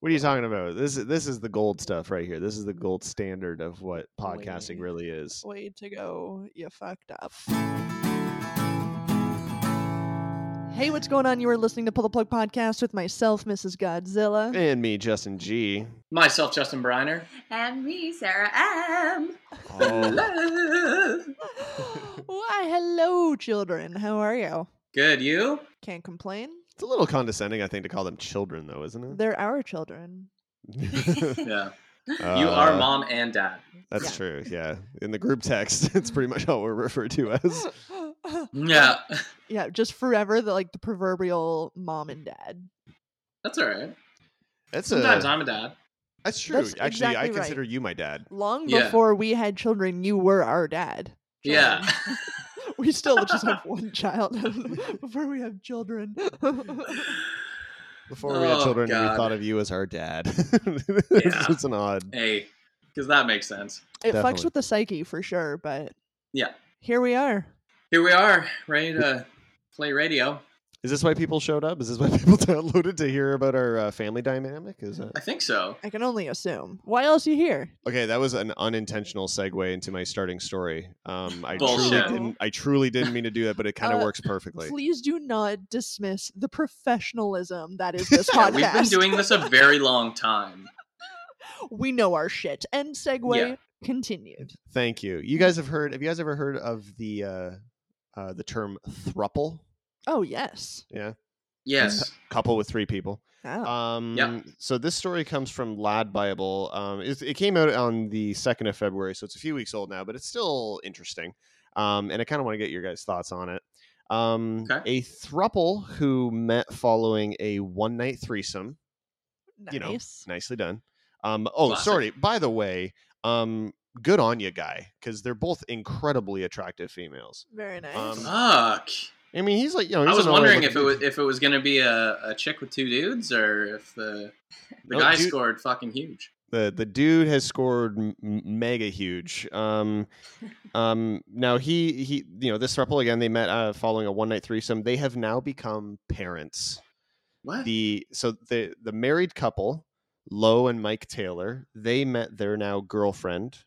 What are you talking about? This is this is the gold stuff right here. This is the gold standard of what podcasting Way. really is. Way to go. You fucked up. Hey, what's going on? You are listening to Pull the Plug Podcast with myself, Mrs. Godzilla. And me, Justin G. Myself, Justin Briner. And me, Sarah M. Oh, Why, hello, children. How are you? Good, you? Can't complain. It's a little condescending, I think, to call them children, though, isn't it? They're our children. it? Yeah. you are Uh, mom and dad. That's Yeah. true. Yeah, in the group text, it's pretty much how we're referred to as. Yeah. yeah, just forever the like the proverbial mom and dad. That's all right. That's Sometimes a, I'm a dad. that's true. That's Actually, I exactly right. consider you my dad. Long Yeah. before we had children, you were our dad. Yeah. Children. we still just have one child before we have children. Before we had Oh, children, we God. thought of you as our dad. Yeah. it's, it's an odd. hey, because that makes sense. it Definitely. fucks with the psyche for sure, but Yeah. here we are. Here we are, ready to play radio. Is this why people showed up? Is this why people downloaded to hear about our uh, family dynamic? Is that I think so. I can only assume. Why else are you here? okay? That was an unintentional segue into my starting story. Um, I truly didn't. I truly didn't mean to do that, but it kind of Uh, works perfectly. Please do not dismiss the professionalism that is this Yeah, podcast. we've been doing this a very long time. we know our shit. And segue Yeah. continued. Thank you. You guys have heard? Have you guys ever heard of the uh, uh, the term thruple? Oh yes. Yeah, Yes. couple with three people. Oh. Um, So this story comes from Lad Bible. Um, it, it came out on the second of February, so it's a few weeks old now, but it's still interesting. Um, and I kind of want to get your guys' thoughts on it. Um, Okay. A thruple who met following a one night threesome. nice. you know, Nicely done. Um, oh, Classic. sorry. By the way, um, good on you, guy, because they're both incredibly attractive females. Very nice. Um, Fuck. I mean, he's like, you know, I was wondering if it was if it was gonna be a, a chick with two dudes or if the the No, guy dude- scored fucking huge. the the dude has scored m- mega huge. Um, um, now he he you know this throuple again they met uh, following a one night threesome. They have now become parents. What? The so the the married couple, Lo and Mike Taylor, they met their now girlfriend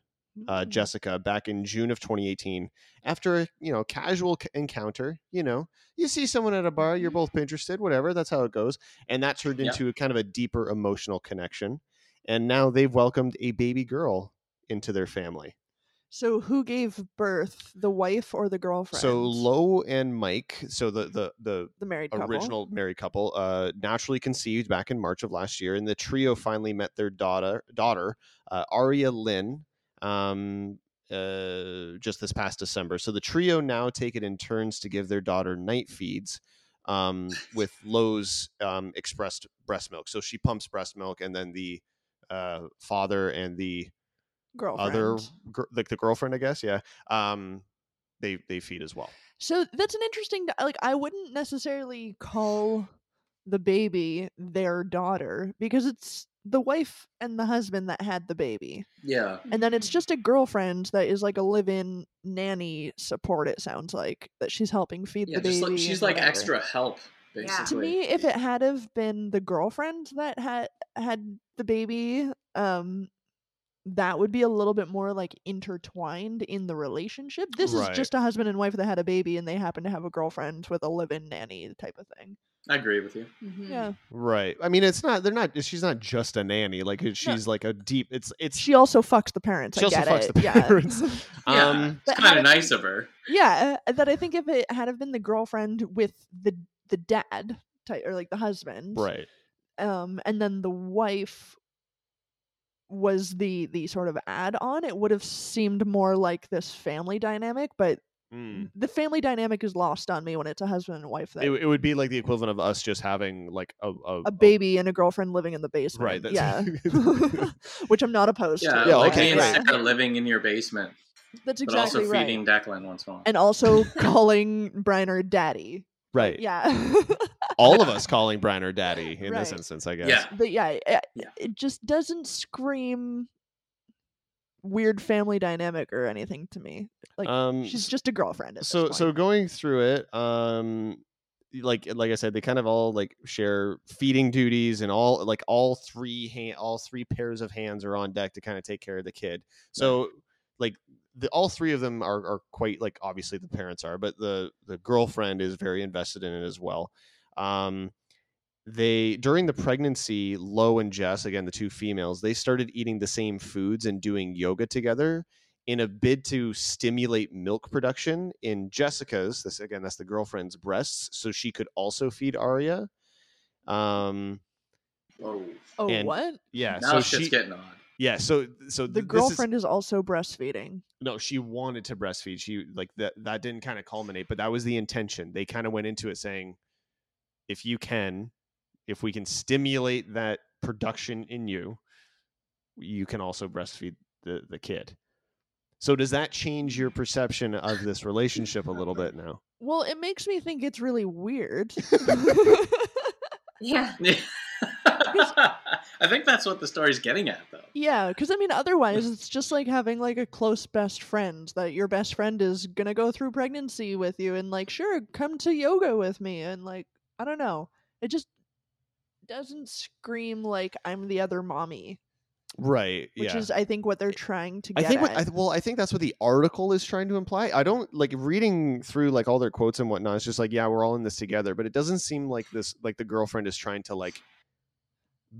uh, Mm. Jessica back in June of 2018 after a you know casual c- encounter. You know, you see someone at a bar, you're both interested, whatever. That's how it goes, and that turned Yeah. into a kind of a deeper emotional connection. And now they've welcomed a baby girl into their family. So who gave birth, the wife or the girlfriend? So Lo and Mike, so the the the the married couple. original married couple, uh, naturally conceived back in March of last year, and the trio finally met their daughter, daughter uh, Aria Lynn, um, uh, just this past December. So the trio now take it in turns to give their daughter night feeds. Um, with Lo's um, expressed breast milk, so she pumps breast milk, and then the uh, father and the girlfriend. other, gr- like the girlfriend, I guess, yeah, um, they they feed as well. So that's an interesting. Like, I wouldn't necessarily call the baby their daughter because it's the wife and the husband that had the baby, yeah. and then it's just a girlfriend that is like a live-in nanny support. It sounds like that she's helping feed Yeah, the baby. like she's like whatever. extra help, Yeah. basically. To me, if it had have been the girlfriend that had had the baby, um, that would be a little bit more like intertwined in the relationship. This Right. is just a husband and wife that had a baby, and they happen to have a girlfriend with a live-in nanny type of thing. I agree with you. Mhm. Yeah, Right. I mean, it's not. They're not. She's not just a nanny. Like it- she's like a deep. It's. It's. she also fucks the parents. She I also get fucks it. the parents. Yeah, um. it's kind of did nice of her. yeah, uh, that I think if it had have been the girlfriend with the the dad type or like the husband, Right. um and then the wife was the the sort of add on it would have seemed more like this family dynamic but Mm. the family dynamic is lost on me when it's a husband and wife that It, it would be like the equivalent of us just having like a a, a baby and a girlfriend living in the basement Right. That's, yeah which i'm not opposed Yeah, to Yeah, like okay, me and great. Sarah living in your basement, that's exactly but exactly also right feeding Declan once in a while. and also calling Briner daddy right. yeah All of us calling Brian our daddy in this instance, I guess. Yeah. but yeah it, Yeah. it just doesn't scream weird family dynamic or anything to me like Um. she's just a girlfriend so so going through it um like like I said, they kind of all like share feeding duties, and all like all three hand, all three pairs of hands are on deck to kind of take care of the kid. So like the all three of them are are quite like obviously the parents are, but the the girlfriend is very invested in it as well. Um, they during the pregnancy, Lo and Jess, again the two females, they started eating the same foods and doing yoga together in a bid to stimulate milk production in Jessica's. This again, that's the girlfriend's breasts, so she could also feed Arya. Um, Whoa. Oh, And- what? yeah, Now so shit's she, getting odd. yeah, so so The th- this is- girlfriend is also breastfeeding. no, she wanted to breastfeed. She like that that didn't kind of culminate, but that was the intention. They kind of went into it saying, if you can, if we can stimulate that production in you, you can also breastfeed the the kid. So does that change your perception of this relationship a little bit now? Well, it makes me think it's really weird. Yeah. I think that's what the story's getting at, though. yeah, because I mean, otherwise, it's just like having like a close best friend that your best friend is gonna go through pregnancy with you, and like, sure, come to yoga with me, and like, I don't know, it just doesn't scream like I'm the other mommy, Right. which yeah. is I think what they're trying to I think what at. I, well, I think that's what the article is trying to imply. I don't like reading through like all their quotes and whatnot. It's just like, yeah, we're all in this together, but it doesn't seem like this like the girlfriend is trying to like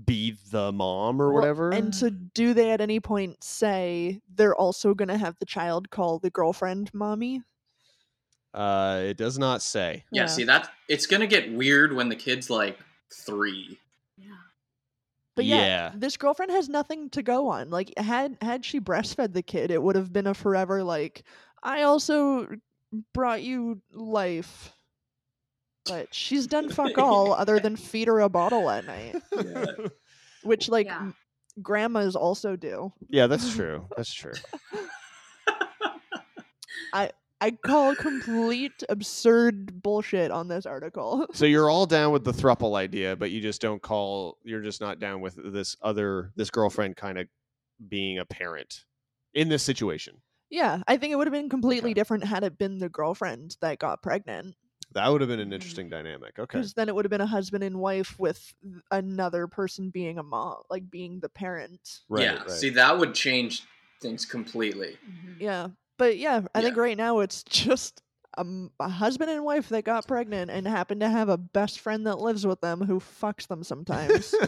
be the mom or Well, whatever. And so, do they at any point say they're also gonna have the child call the girlfriend mommy? uh, it does not say. Yeah, Yeah. see that it's gonna get weird when the kid's like three. Yeah. But yeah, Yeah. this girlfriend has nothing to go on. Like had had she breastfed the kid, it would have been a forever like I also brought you life. But she's done fuck all other than feed her a bottle at night, Yeah. which like Yeah. grandmas also do. Yeah, that's true. That's true. I call complete absurd bullshit on this article. So you're all down with the thruple idea, but you just don't call. You're just not down with this other this girlfriend kind of being a parent in this situation. yeah, I think it would have been completely Okay. different had it been the girlfriend that got pregnant. That would have been an Mhm. interesting dynamic. Okay. because then it would have been a husband and wife with another person being a mom, like being the parent. Right. yeah, right. see that would change things completely. Mhm. Yeah, but yeah, I think right now it's just a husband and wife that got pregnant and happen to have a best friend that lives with them who fucks them sometimes.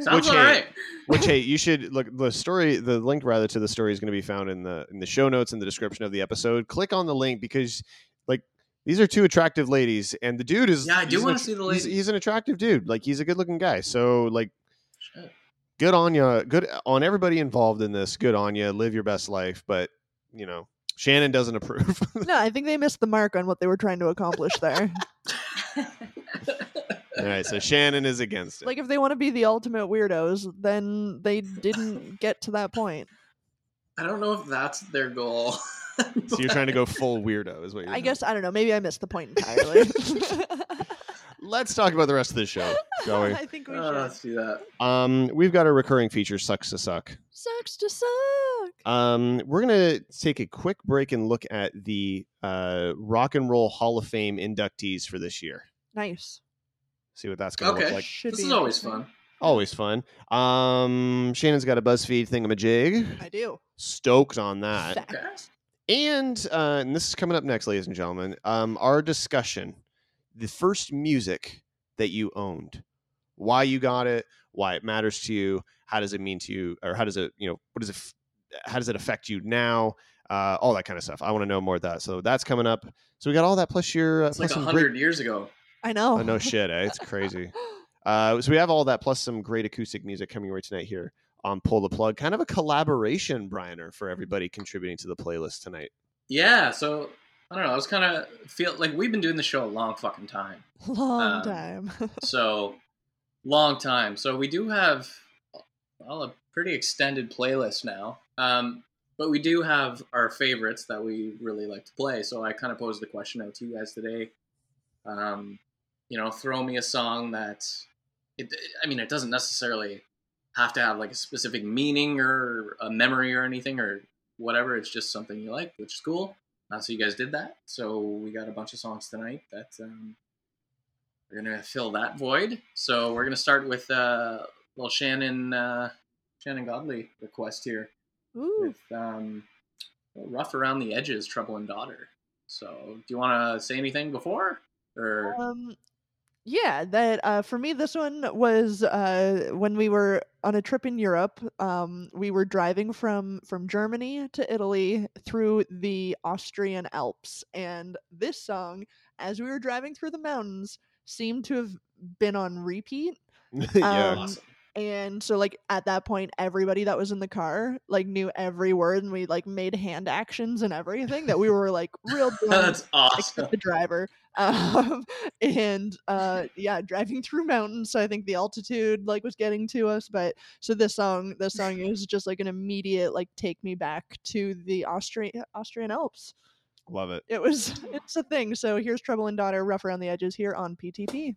Sounds Which, hey, alright. Which hey, you should look the story. The link rather to the story is going to be found in the in the show notes in the description of the episode. Click on the link because like these are two attractive ladies, and the dude is Yeah, I do wanna att- see the he's- ladies. He's, an attractive dude. Like he's a good looking guy. So like Shit. Good on you. Good uh, on everybody involved in this. Good on you. Live your best life. But you know Shannon doesn't approve. no, I think they missed the mark on what they were trying to accomplish there. All right, so Shannon is against it. like, if they want to be the ultimate weirdos, then they didn't get to that point. I don't know if that's their goal. so you're trying to go full weirdo, is what you're I saying. guess I don't know. Maybe I missed the point entirely. Let's talk about the rest of the show, shall we? I think we Oh, should. let's do that. Um, we've got a recurring feature, sucks to suck. Sucks to suck. Um, we're gonna take a quick break and look at the uh, Rock and Roll Hall of Fame inductees for this year. Nice. See what that's gonna Okay. look like. Should This be is always interesting. fun. Always fun. Um, Shannon's got a BuzzFeed thingamajig. I do. Stoked on that. Fact. And uh, and this is coming up next, ladies and gentlemen. Um, our discussion, the first music that you owned, why you got it, why it matters to you, how does it mean to you, or how does it, you know, what does it, how does it affect you now, uh, all that kind of stuff. I want to know more of that. So that's coming up. So we got all that plus your uh, It's like plus a some great. hundred years ago. I know. Oh no shit, eh? It's crazy. Uh, so we have all that plus some great acoustic music coming right tonight here on Pull the Plug. Kind of a collaboration, Briner, for everybody contributing to the playlist tonight. Yeah, so I don't know. I was kind of feel like we've been doing the show a long fucking time. Long Um, time. So long time. So we do have well a pretty extended playlist now. Um, but we do have our favorites that we really like to play. So I kind of posed the question out to you guys today. Um, you know, throw me a song that it. I mean, it doesn't necessarily have to have like a specific meaning or a memory or anything or whatever. It's just something you like, which is cool. Uh, so you guys did that. So we got a bunch of songs tonight that um, we're gonna fill that void. So we're gonna start with uh, little Shannon uh, Shannon Godley request here Ooh. with um, "Rough Around the Edges," "Trouble and Daughter." So do you want to say anything before or? Um, yeah, that uh, for me, this one was uh, when we were on a trip in Europe. Um, we were driving from from Germany to Italy through the Austrian Alps, and this song, as we were driving through the mountains, seemed to have been on repeat. yeah. Um, awesome. and so like at that point everybody that was in the car like knew every word and we like made hand actions and everything that we were like real That's awesome. the driver um and uh yeah driving through mountains so i think the altitude like was getting to us but so this song this song is just like an immediate like take me back to the austrian austrian alps Love it. it was it's a thing so here's trouble and daughter rough around the edges here on ptp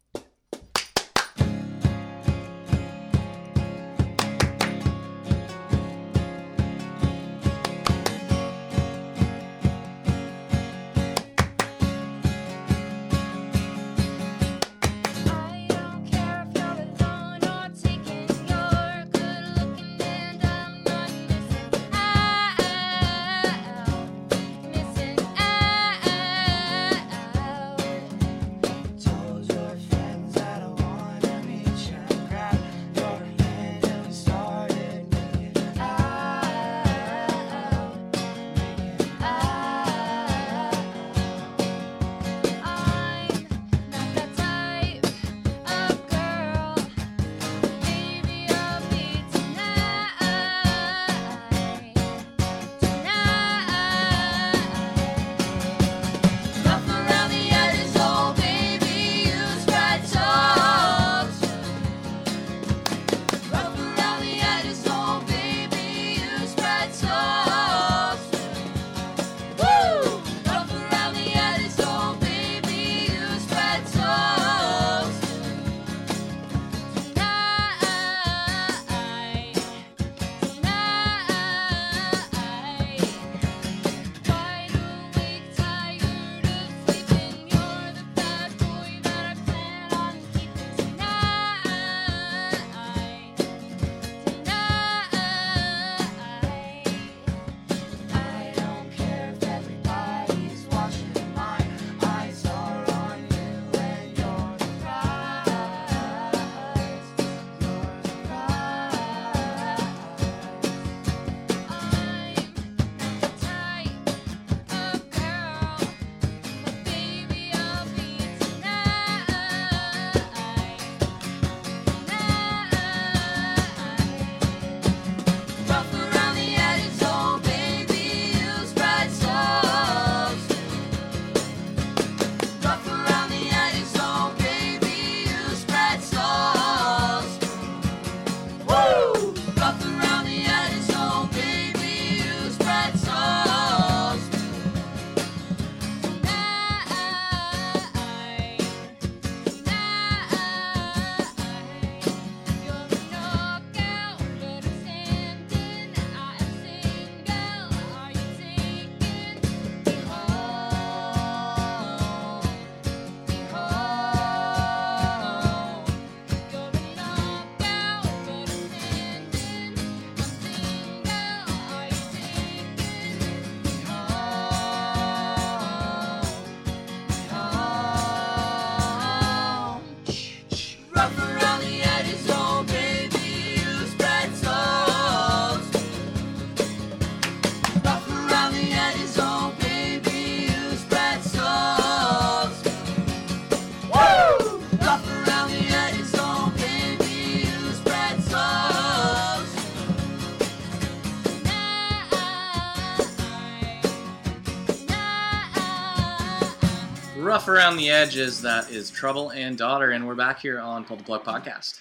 around the edges. That is Trouble and Daughter, and we're back here on Pull the Plug podcast.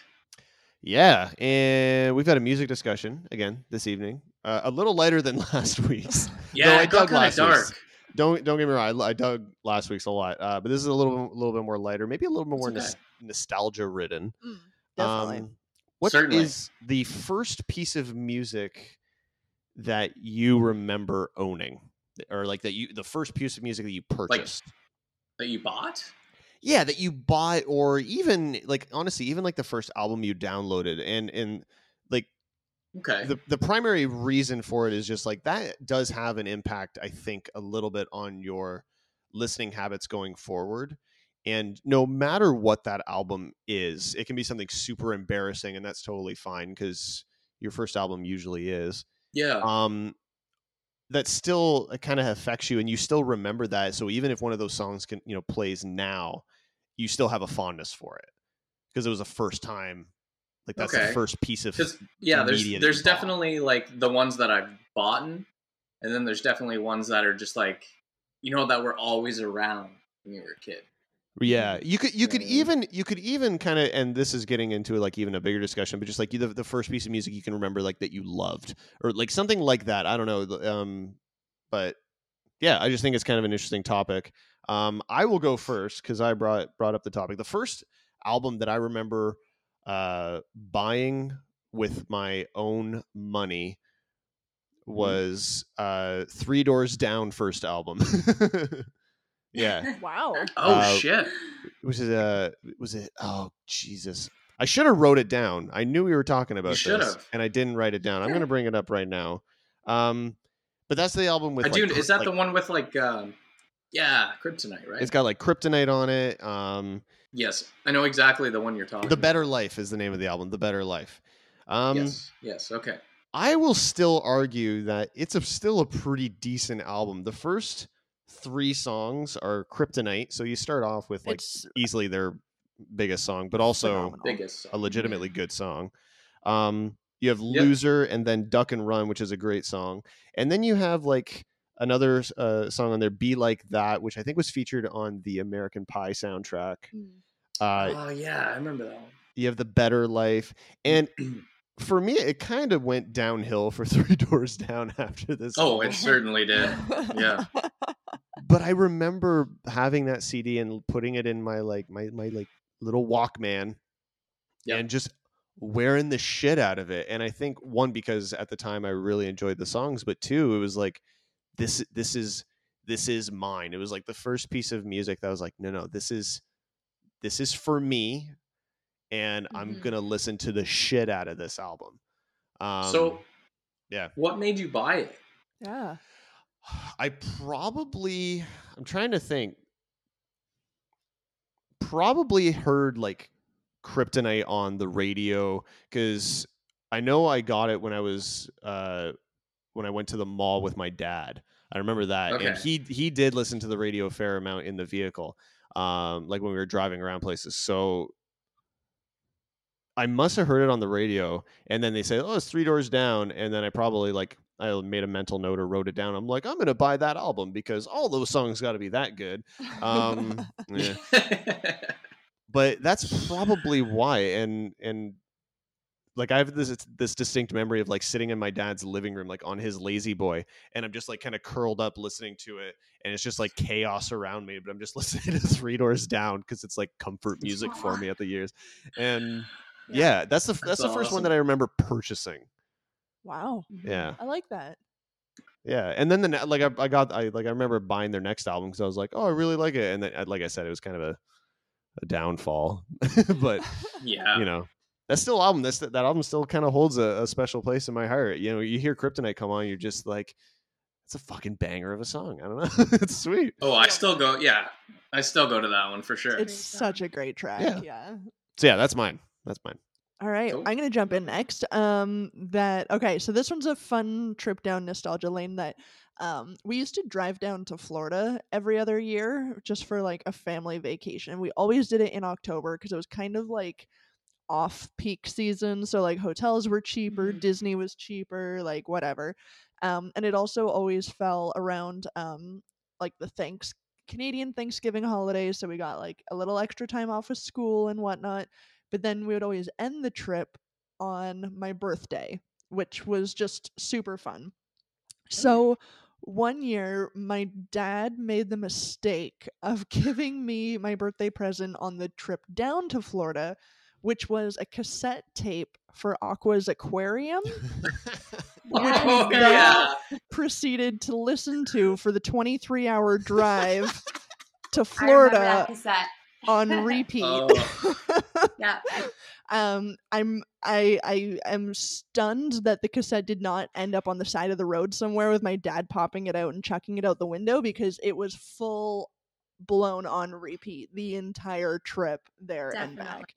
Yeah, and we've had a music discussion again this evening. Uh, a little lighter than last week's. Yeah, I it got dug kind of last dark. week's. Don't don't get me wrong. I, I dug last week's a lot, uh, but this is a little little bit more lighter, maybe a little more okay. nos- nostalgia ridden. Mm, definitely Um, what is Certainly. the first piece of music that you remember owning? or like that you the first piece of music that you purchased. That you bought. yeah, that you bought, or even like honestly, even like the first album you downloaded, and and like Okay. the the primary reason for it is just like that does have an impact. I think a little bit on your listening habits going forward. And no matter what that album is, it can be something super embarrassing, and that's totally fine because your first album usually is. yeah. um that still uh, kind of affects you and you still remember that so even if one of those songs can you know plays now you still have a fondness for it because it was the first time like that's Okay. the first piece of yeah, there's media there's definitely like the ones that I've bought, and then there's definitely ones that are just like you know that were always around when you were a kid. Yeah you could you could even you could even kind of and this is getting into like even a bigger discussion but just like the, the first piece of music you can remember like that you loved or like something like that i don't know um but yeah i just think it's kind of an interesting topic. Um i will go first because i brought brought up the topic. The first album that i remember uh buying with my own money was uh three doors down first album yeah Wow. Oh Uh, shit! was it uh was it oh jesus i should have wrote it down i knew we were talking about should this have. and i didn't write it down i'm gonna bring it up right now um but that's the album with I do. like, is that like- the one with like um, yeah, Kryptonite, right? it's got like kryptonite on it um yes, I know exactly the one you're talking. the about. better life is the name of the album the better life um yes. Yes. Okay. I will still argue that it's a, still a pretty decent album. The first three songs are Kryptonite, so you start off with like it's easily their biggest song, but also phenomenal. Biggest. a legitimately good song. Um, you have Yep. Loser and then Duck and Run, which is a great song, and then you have like another uh, song on there, Be Like That, which I think was featured on the American Pie soundtrack. Mm. Uh, oh yeah, I remember that one. you have the Better Life, and for me, it kind of went downhill for Three Doors Down after this. Oh, album. it certainly did. Yeah. but I remember having that CD and putting it in my like my my like little Walkman, Yep. and just wearing the shit out of it. And I think one because at the time I really enjoyed the songs, but two, it was like this this is this is mine. It was like the first piece of music that I was like, no, no, this is this is for me, and I'm Mhm. gonna listen to the shit out of this album. Um, so, yeah. what made you buy it? yeah. I probably I'm trying to think. Probably heard like Kryptonite on the radio because I know I got it when I was uh when I went to the mall with my dad. I remember that, and he he did listen to the radio a fair amount in the vehicle, um, like when we were driving around places. So I must have heard it on the radio, and then they say, "Oh, it's three doors down," and then I probably like I made a mental note or wrote it down. I'm like, I'm gonna buy that album because all those songs got to be that good. Um, yeah. But that's probably why, and and like I have this this distinct memory of like sitting in my dad's living room, like on his lazy boy, and I'm just like kind of curled up listening to it, and it's just like chaos around me. But I'm just listening to Three Doors Down because it's like comfort music for me at the years, and yeah, that's the that's, the first one that I remember purchasing. wow. Yeah, I like that. yeah, and then the ne- like I, I got I like I remember buying their next album because I was like, oh, I really like it, and then uh, like I said, it was kind of a a downfall, but yeah. you know that still album that's that album still kind of holds a, a special place in my heart you know you hear kryptonite come on you're just like it's a fucking banger of a song i don't know it's sweet Oh, I still go. Yeah, I still go to that one for sure. it's such a great track. Yeah. yeah. so yeah that's mine that's mine All right, Cool. I'm gonna jump in next. Um, that okay. So this one's a fun trip down nostalgia lane. That um, we used to drive down to Florida every other year just for like a family vacation. We always did it in October because it was kind of like off peak season. So like hotels were cheaper, Mhm. Disney was cheaper, like whatever. Um, and it also always fell around um like the thanks Canadian Thanksgiving holiday. So we got like a little extra time off of school and whatnot but then we would always end the trip on my birthday, which was just super fun. So one year, my dad made the mistake of giving me my birthday present on the trip down to Florida, which was a cassette tape for Aqua's aquarium. Oh that- yeah. proceeded to listen to for the 23 hour drive to I that Florida cassette. On repeat. Oh. Yeah. um i'm i i am stunned that the cassette did not end up on the side of the road somewhere with my dad popping it out and chucking it out the window because it was full blown on repeat the entire trip there and back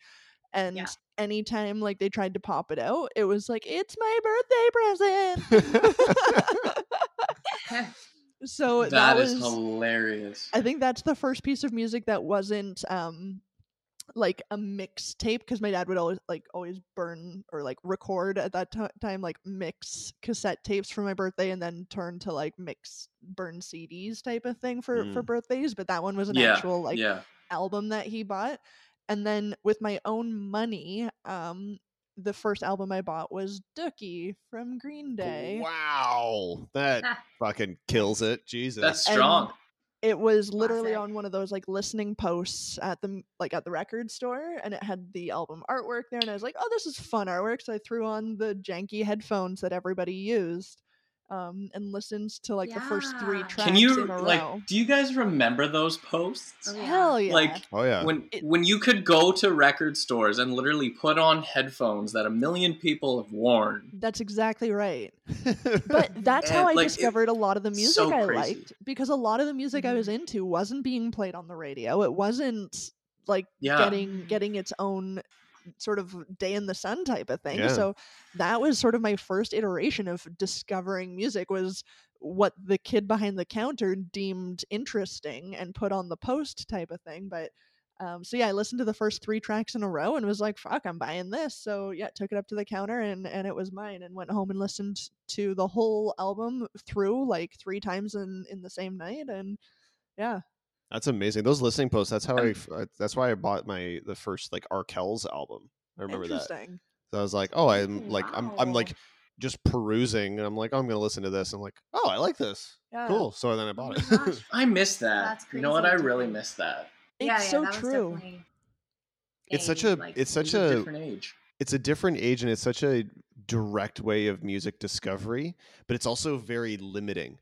and Yeah. anytime like they tried to pop it out it was like it's my birthday present so that, that was hilarious. I think that's the first piece of music that wasn't um like a mixtape because my dad would always like always burn or like record at that ti time like mix cassette tapes for my birthday and then turn to like mix burn CDs type of thing for for Mm. birthdays but that one was an yeah. actual like yeah. album that he bought and then with my own money um the first album I bought was Dookie from Green Day Wow, that fucking kills it. Jesus. That's And- strong. it was literally Classic. on one of those like listening posts at the like at the record store and it had the album artwork there and i was like oh this is fun artwork so i threw on the janky headphones that everybody used um and listened to like the first three tracks Can you in a like? row Do you guys remember those posts? Oh, yeah. hell yeah Like oh yeah. when It- when you could go to record stores and literally put on headphones that a million people have worn. that's exactly right but that's how i like, it- discovered a lot of the music so i crazy. liked because a lot of the music i was Mhm. into wasn't being played on the radio it wasn't like Yeah. getting getting its own sort of day in the sun type of thing Yeah. so that was sort of my first iteration of discovering music was what the kid behind the counter deemed interesting and put on the post type of thing but um, so yeah, I listened to the first three tracks in a row and was like, "Fuck, I'm buying this." So yeah, took it up to the counter and and it was mine. And went home and listened to the whole album through like three times in in the same night. And yeah, That's amazing. Those listening posts. That's how I. Um, f- uh, That's why I bought my the first like Arkells album. I remember that. interesting. So I was like, oh, I'm Ooh, like, I'm, I'm like, just perusing, and I'm like, oh, I'm gonna listen to this. I'm like, oh, I like this. Yeah, Cool. So then I Oh bought it. gosh. I miss that. That's You know what? I really miss that. it's yeah, yeah, so that true. definitely It's such a, a- like, it's such a a different age. it's a different age, and it's such a direct way of music discovery, but it's also very limiting.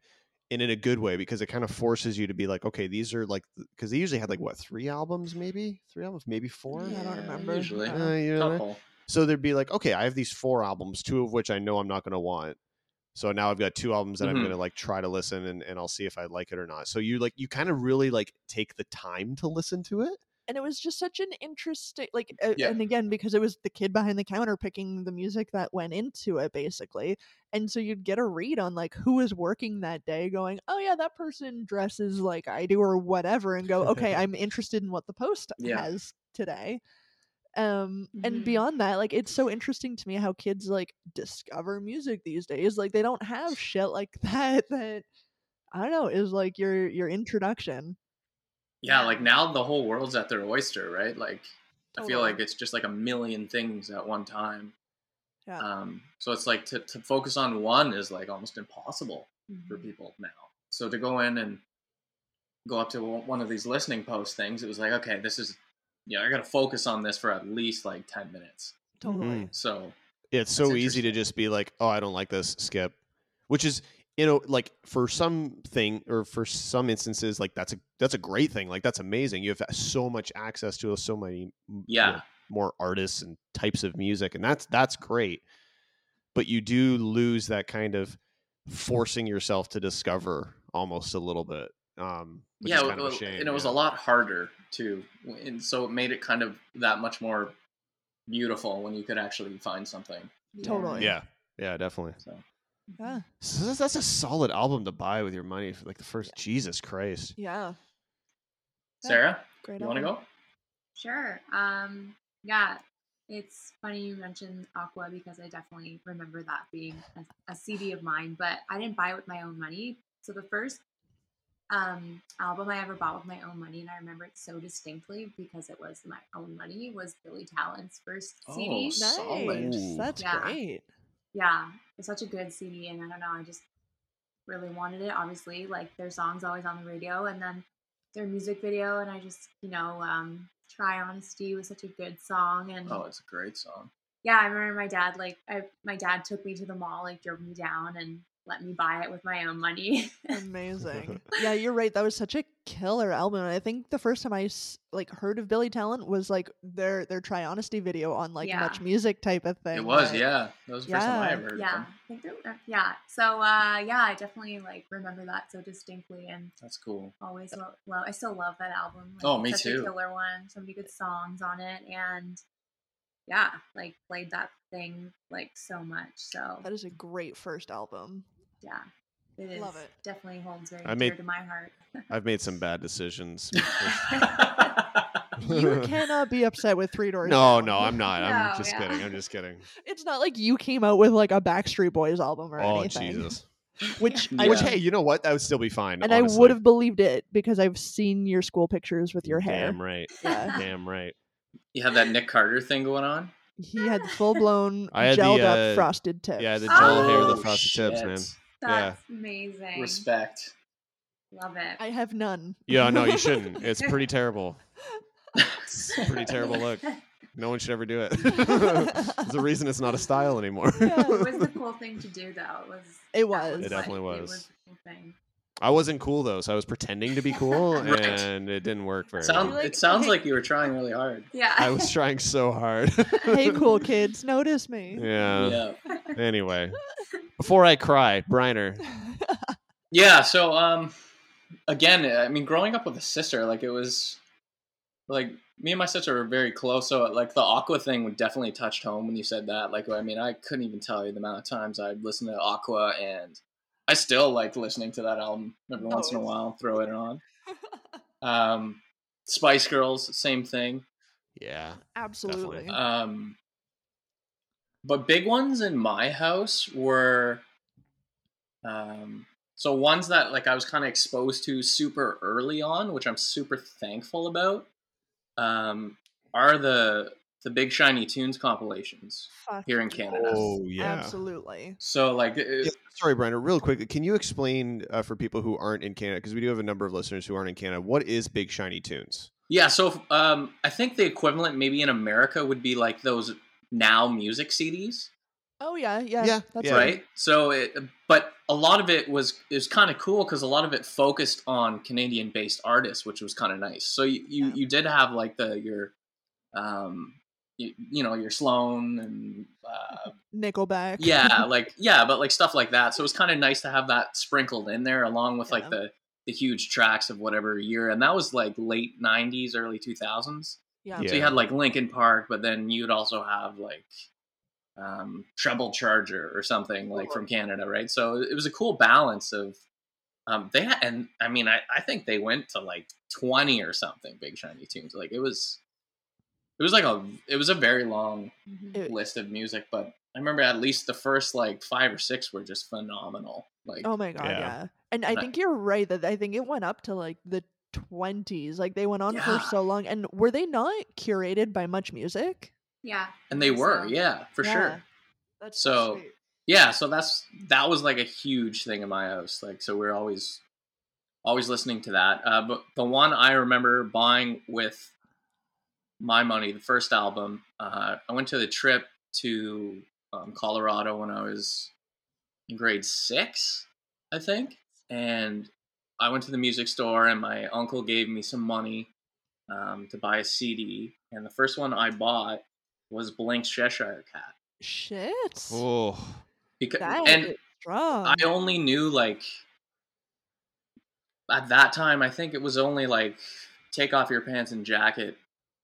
And in a good way because it kind of forces you to be like, okay, these are like, because they usually had like what three albums, maybe three albums, maybe four. Yeah, I don't remember. Usually, Uh, Uh, you know what I couple. So they'd be like, okay, I have these four albums, two of which I know I'm not going to want. So now I've got two albums that I'm Mhm. going to like try to listen and, and I'll see if I like it or not. So you like, you kind of really like take the time to listen to it. And it was just such an interesting like uh, Yeah. and again because it was the kid behind the counter picking the music that went into it basically and so you'd get a read on like who was working that day going oh yeah that person dresses like i do or whatever and go okay i'm interested in what the post Yeah. has today um and Mhm. beyond that like it's so interesting to me how kids like discover music these days like they don't have shit like that that i don't know is like your your introduction Yeah, Yeah. like now the whole world's at their oyster, right? Like I feel like it's just like a million things at one time. Yeah. Um, so it's like to, to focus on one is like almost impossible for Mhm. people now. So to go in and go up to one one of these listening post things, it was like, okay, this is, yeah, I got to focus on this for at least like 10 minutes. totally Mhm. So Yeah, it's so easy to just be like, oh, I don't like this, skip. Which is, you know, like for something or for some instances, like that's a that's a great thing. Like that's amazing. You have so much access to so many m- you know, yeah, more artists and types of music, and that's that's great. But you do lose that kind of forcing yourself to discover almost a little bit. Um, which yeah, is kind of a shame. and it was yeah. a lot harder too, and so it made it kind of that much more beautiful when you could actually find something. Totally. Yeah, yeah, definitely. So yeah So that's, that's a solid album to buy with your money for like the first. Jesus Christ. yeah Yeah. Sarah, great you want to go? Sure. Um, yeah, it's funny you mentioned Aqua because I definitely remember that being a, a CD of mine, but I didn't buy it with my own money. So the first um, album I ever bought with my own money, and I remember it so distinctly because it was my own money, was Billy Talent's first CD. Oh, solid. Nice. Ooh. That's Yeah. great. Yeah, it's such a good CD, and I don't know, I just really wanted it. Obviously, like their songs always on the radio, and then their music video, and I just, you know, um, "Try Honesty" was such a good song, and Oh, it's a great song. yeah, I remember my dad like I my dad took me to the mall, like drove me down and let me buy it with my own money. Amazing. yeah, you're right. That was such a killer album. And I think the first time I like heard of Billy Talent was like their their Try Honesty video on like Yeah. Much Music type of thing. It was, but- yeah. That was the first time I Yeah. ever heard of yeah, them. I think that, uh, yeah. So uh, yeah, I definitely like remember that so distinctly and That's cool. always lo- love. I still love that album. Like, Oh, me such too. A killer one. So many good songs on it, and yeah, like played that thing like so much. So That is a great first album. Yeah, it is. Love it. Definitely holds very I dear made- to my heart. I've made some bad decisions. You cannot be upset with Three Doors. no, Down. no, I'm not. I'm No, just yeah. kidding. I'm just kidding. It's not like you came out with like a Backstreet Boys album or Oh anything. Jesus. Which Yeah. I Which hey, you know what? That would still be fine. and I would have believed it because I've seen your school pictures with your hair. Damn right. Yeah. Damn right. you have that Nick Carter thing going on? He had the full blown I had the, gelled uh, up frosted tips. Yeah, the gel hair, the Oh, frosted tips, man. That's amazing. Respect. Love it. I have none. Yeah, no, you shouldn't. It's pretty terrible. It's a pretty terrible look. No one should ever do it. There's a reason it's not a style anymore. Yeah. it was the cool thing to do, though. It was. It that was. It like- definitely It was. Was a cool thing. I wasn't cool though, so I was pretending to be cool, Right. and it didn't work very Sound, well. it sounds like you were trying really hard. Yeah. I was trying so hard. hey, cool kids, notice me. Yeah. Yeah. Anyway, before I cry, Briner. Yeah, so um again, I mean growing up with a sister, like it was like me and my sister were very close, so like the Aqua thing would definitely touched home when you said that. Like I mean, I couldn't even tell you the amount of times I'd listen to Aqua and I still like listening to that album every Oh, once in a while, throw it on. Um Spice Girls, same thing. Yeah. Absolutely. Um, but big ones in my house were, um, so ones that like I was kind of exposed to super early on, which I'm super thankful about. Um, are the the Big Shiny Tunes compilations Fuck here in. Canada. Oh yeah. Absolutely. So like, it- Yeah, sorry, Briner. Real quick, can you explain uh, for people who aren't in Canada, because we do have a number of listeners who aren't in Canada, what is Big Shiny Tunes? yeah. So um, I think the equivalent maybe in America would be like those now music CDs. Oh yeah, yeah. Yeah, That's yeah. right so it, but a lot of it was it was kind of cool because a lot of it focused on canadian based artists which was kind of nice so you, you Yeah. you did have like the your um you, you know your sloan and uh, Nickelback. yeah like yeah but like stuff like that so it was kind of nice to have that sprinkled in there along with Yeah. like the the huge tracks of whatever year and that was like late 90s early 2000s yeah. Yeah. so you had like Linkin Park, but then you'd also have like um, Treble Charger or something like from Canada, right? So it was a cool balance of um, they had, and I mean, I, I think they went to like twenty or something big shiny tunes. Like it was, it was like a it was a very long Mhm. It- list of music, but I remember at least the first like five or six were just phenomenal. Like Oh my god, Yeah. yeah. And I think you're right that I think it went up to like the 20s. Like they went on for so long. And were they not curated by Much Music? Yeah. and they were, so. yeah, for Yeah. sure. That's So- sweet. yeah so that's that was like a huge thing in my house like so we're always always listening to that uh, but the one i remember buying with my money the first album uh, i went to the trip to um, colorado when i was in grade six i think and i went to the music store and my uncle gave me some money um, to buy a cd and the first one i bought was blink's cheshire cat Shit. Oh, because That and strong. I only knew like at that time. I think it was only like take off your pants and jacket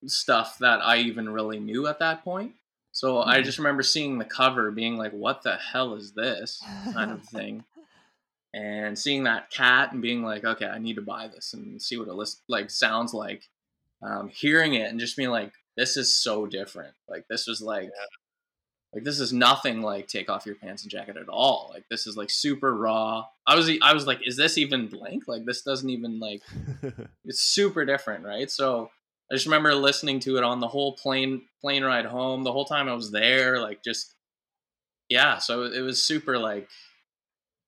stuff that I even really knew at that point. So I Mhm. just remember seeing the cover, being like, "What the hell is this?" kind of thing, and seeing that cat and being like, "Okay, I need to buy this and see what it list like sounds like." Um, hearing it and just being like, "This is so different." Like this was like like this is nothing like take off your pants and jacket at all. Like this is like super raw. I was I was like, is this even Blink? Like this doesn't even like it's super different, right? So I just remember listening to it on the whole plane plane ride home. The whole time I was there, like just yeah. So it was super like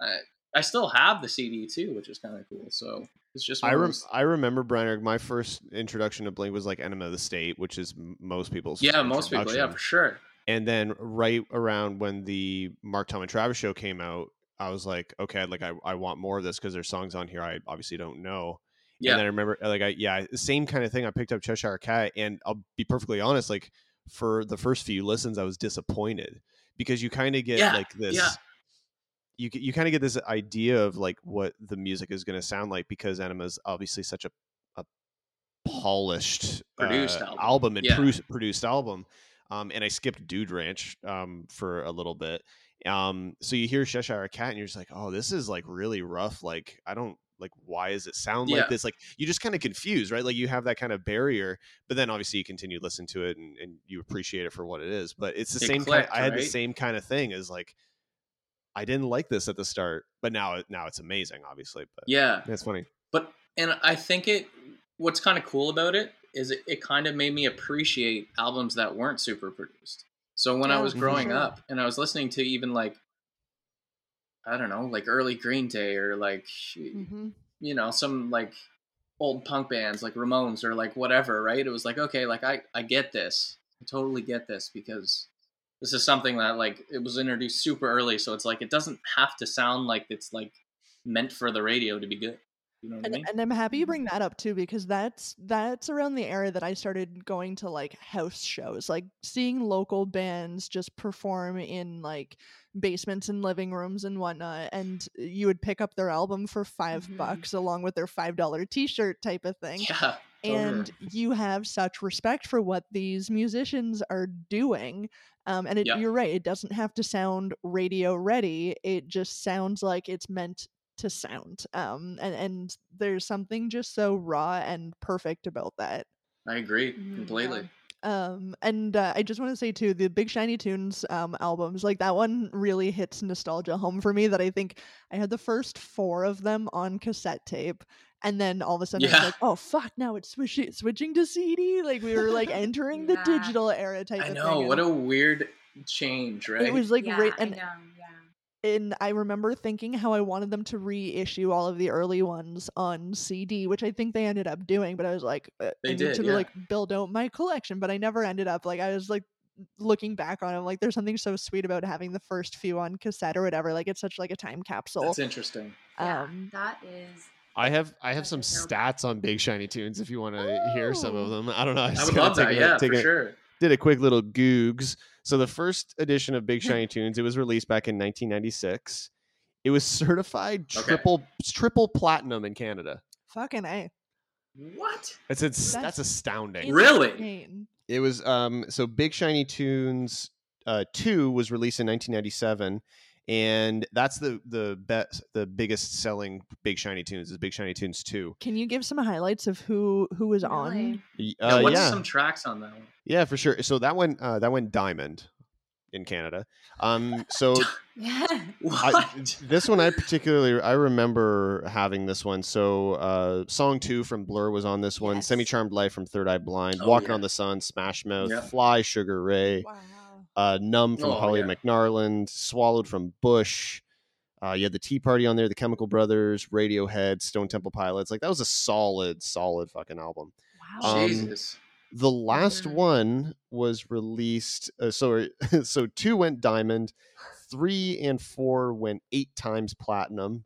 I I still have the CD too, which is kind of cool. So it's just I rem- I remember Briner. My first introduction to Blink was like Enema of the State, which is most people's yeah, most people, yeah, for sure. And then right around when the Mark Tom and Travis show came out, I was like, okay, like I, I want more of this because there's songs on here I obviously don't know. Yeah. And then I remember, like, I yeah, same kind of thing. I picked up Cheshire Cat, and I'll be perfectly honest, like for the first few listens, I was disappointed because you kind of get Yeah, like this. yeah. You you kind of get this idea of like what the music is going to sound like because Enema's obviously such a a polished Produced uh, album. album and Yeah. produ- produced album. Um, and I skipped Dude Ranch um, for a little bit. Um, so you hear Cheshire Cat and you're just like, oh, this is like really rough. Like, I don't like, why does it sound Yeah. like this? Like, you just kind of confused, right? Like, you have that kind of barrier, but then obviously you continue to listen to it and, and you appreciate it for what it is. But it's the It same clicked, kind. I had the same kind of thing as like, I didn't like this at the start, but now it now it's amazing, obviously. But Yeah. it's funny. But and I think it what's kind of cool about it is it, it kind of made me appreciate albums that weren't super produced. So when I was growing sure. up and I was listening to even like I don't know, like early Green Day or like hmm you know, some like old punk bands like Ramones or like whatever, right? It was like, okay, like I I get this. I totally get this because this is something that like it was introduced super early, so it's like it doesn't have to sound like it's like meant for the radio to be good. You know what I And, mean? and I'm happy you bring that up too because that's that's around the era that I started going to like house shows, like seeing local bands just perform in like basements and living rooms and whatnot, and you would pick up their album for 5 Mhm. bucks along with their five dollar T-shirt type of thing. Yeah. and you have such respect for what these musicians are doing um, and it, Yeah. you're right it doesn't have to sound radio ready it just sounds like it's meant to sound um, and, and there's something just so raw and perfect about that I agree Mhm, completely. um and uh, i just want to say too the big shiny tunes um albums like that one really hits nostalgia home for me that i think i had the first four of them on cassette tape and then all of a sudden Yeah. like oh fuck now it's switching switching to cd like we were like entering the digital era type I of know what a weird change, right? it was like yeah, and yeah. And I remember thinking how I wanted them to reissue all of the early ones on CD, which I think they ended up doing. But I was like, uh, They I need did, to yeah. like build out my collection. But I never ended up like I was like looking back on it, I'm like there's something so sweet about having the first few on cassette or whatever. Like it's such like a time capsule. That's interesting. Yeah, Um, that is. I have I have some stats on Big Shiny Tunes if you want to hear some of Oh. them. I don't know. I just would kinda love that. take a- Yeah, for a- sure. did a quick little googs. So the first edition of Big Shiny Tunes, it was released back in 1996. It was certified Okay. triple triple platinum in Canada. fucking a. What? That's it's, that's, That's astounding. Really? insane. It was um so Big Shiny Tunes uh 2 was released in 1997 and that's the the best the biggest selling Big Shiny Tunes is Big Shiny Tunes 2. Can you give some highlights of who who was on? Really? Y- Yeah, Uh, what's yeah. some tracks on that one? Yeah, for sure. So that one uh that went diamond in Canada. Um so What? I, this one I particularly I remember having this one. So uh song two from Blur was on this one. Yes. Semi Charmed Life from Third Eye Blind. Oh, Walking yeah. on the Sun, Smash Mouth, Yeah. Fly, Sugar Ray, Wow. Uh Numb from Oh, Holly yeah. McNarland, Swallowed from Bush. Uh, you had the Tea Party on there, the Chemical Brothers, Radiohead, Stone Temple Pilots. Like that was a solid, solid fucking album. Wow. Um, Jesus. The last Mhm. one was released. Uh, so so two went diamond, three and four went eight times platinum,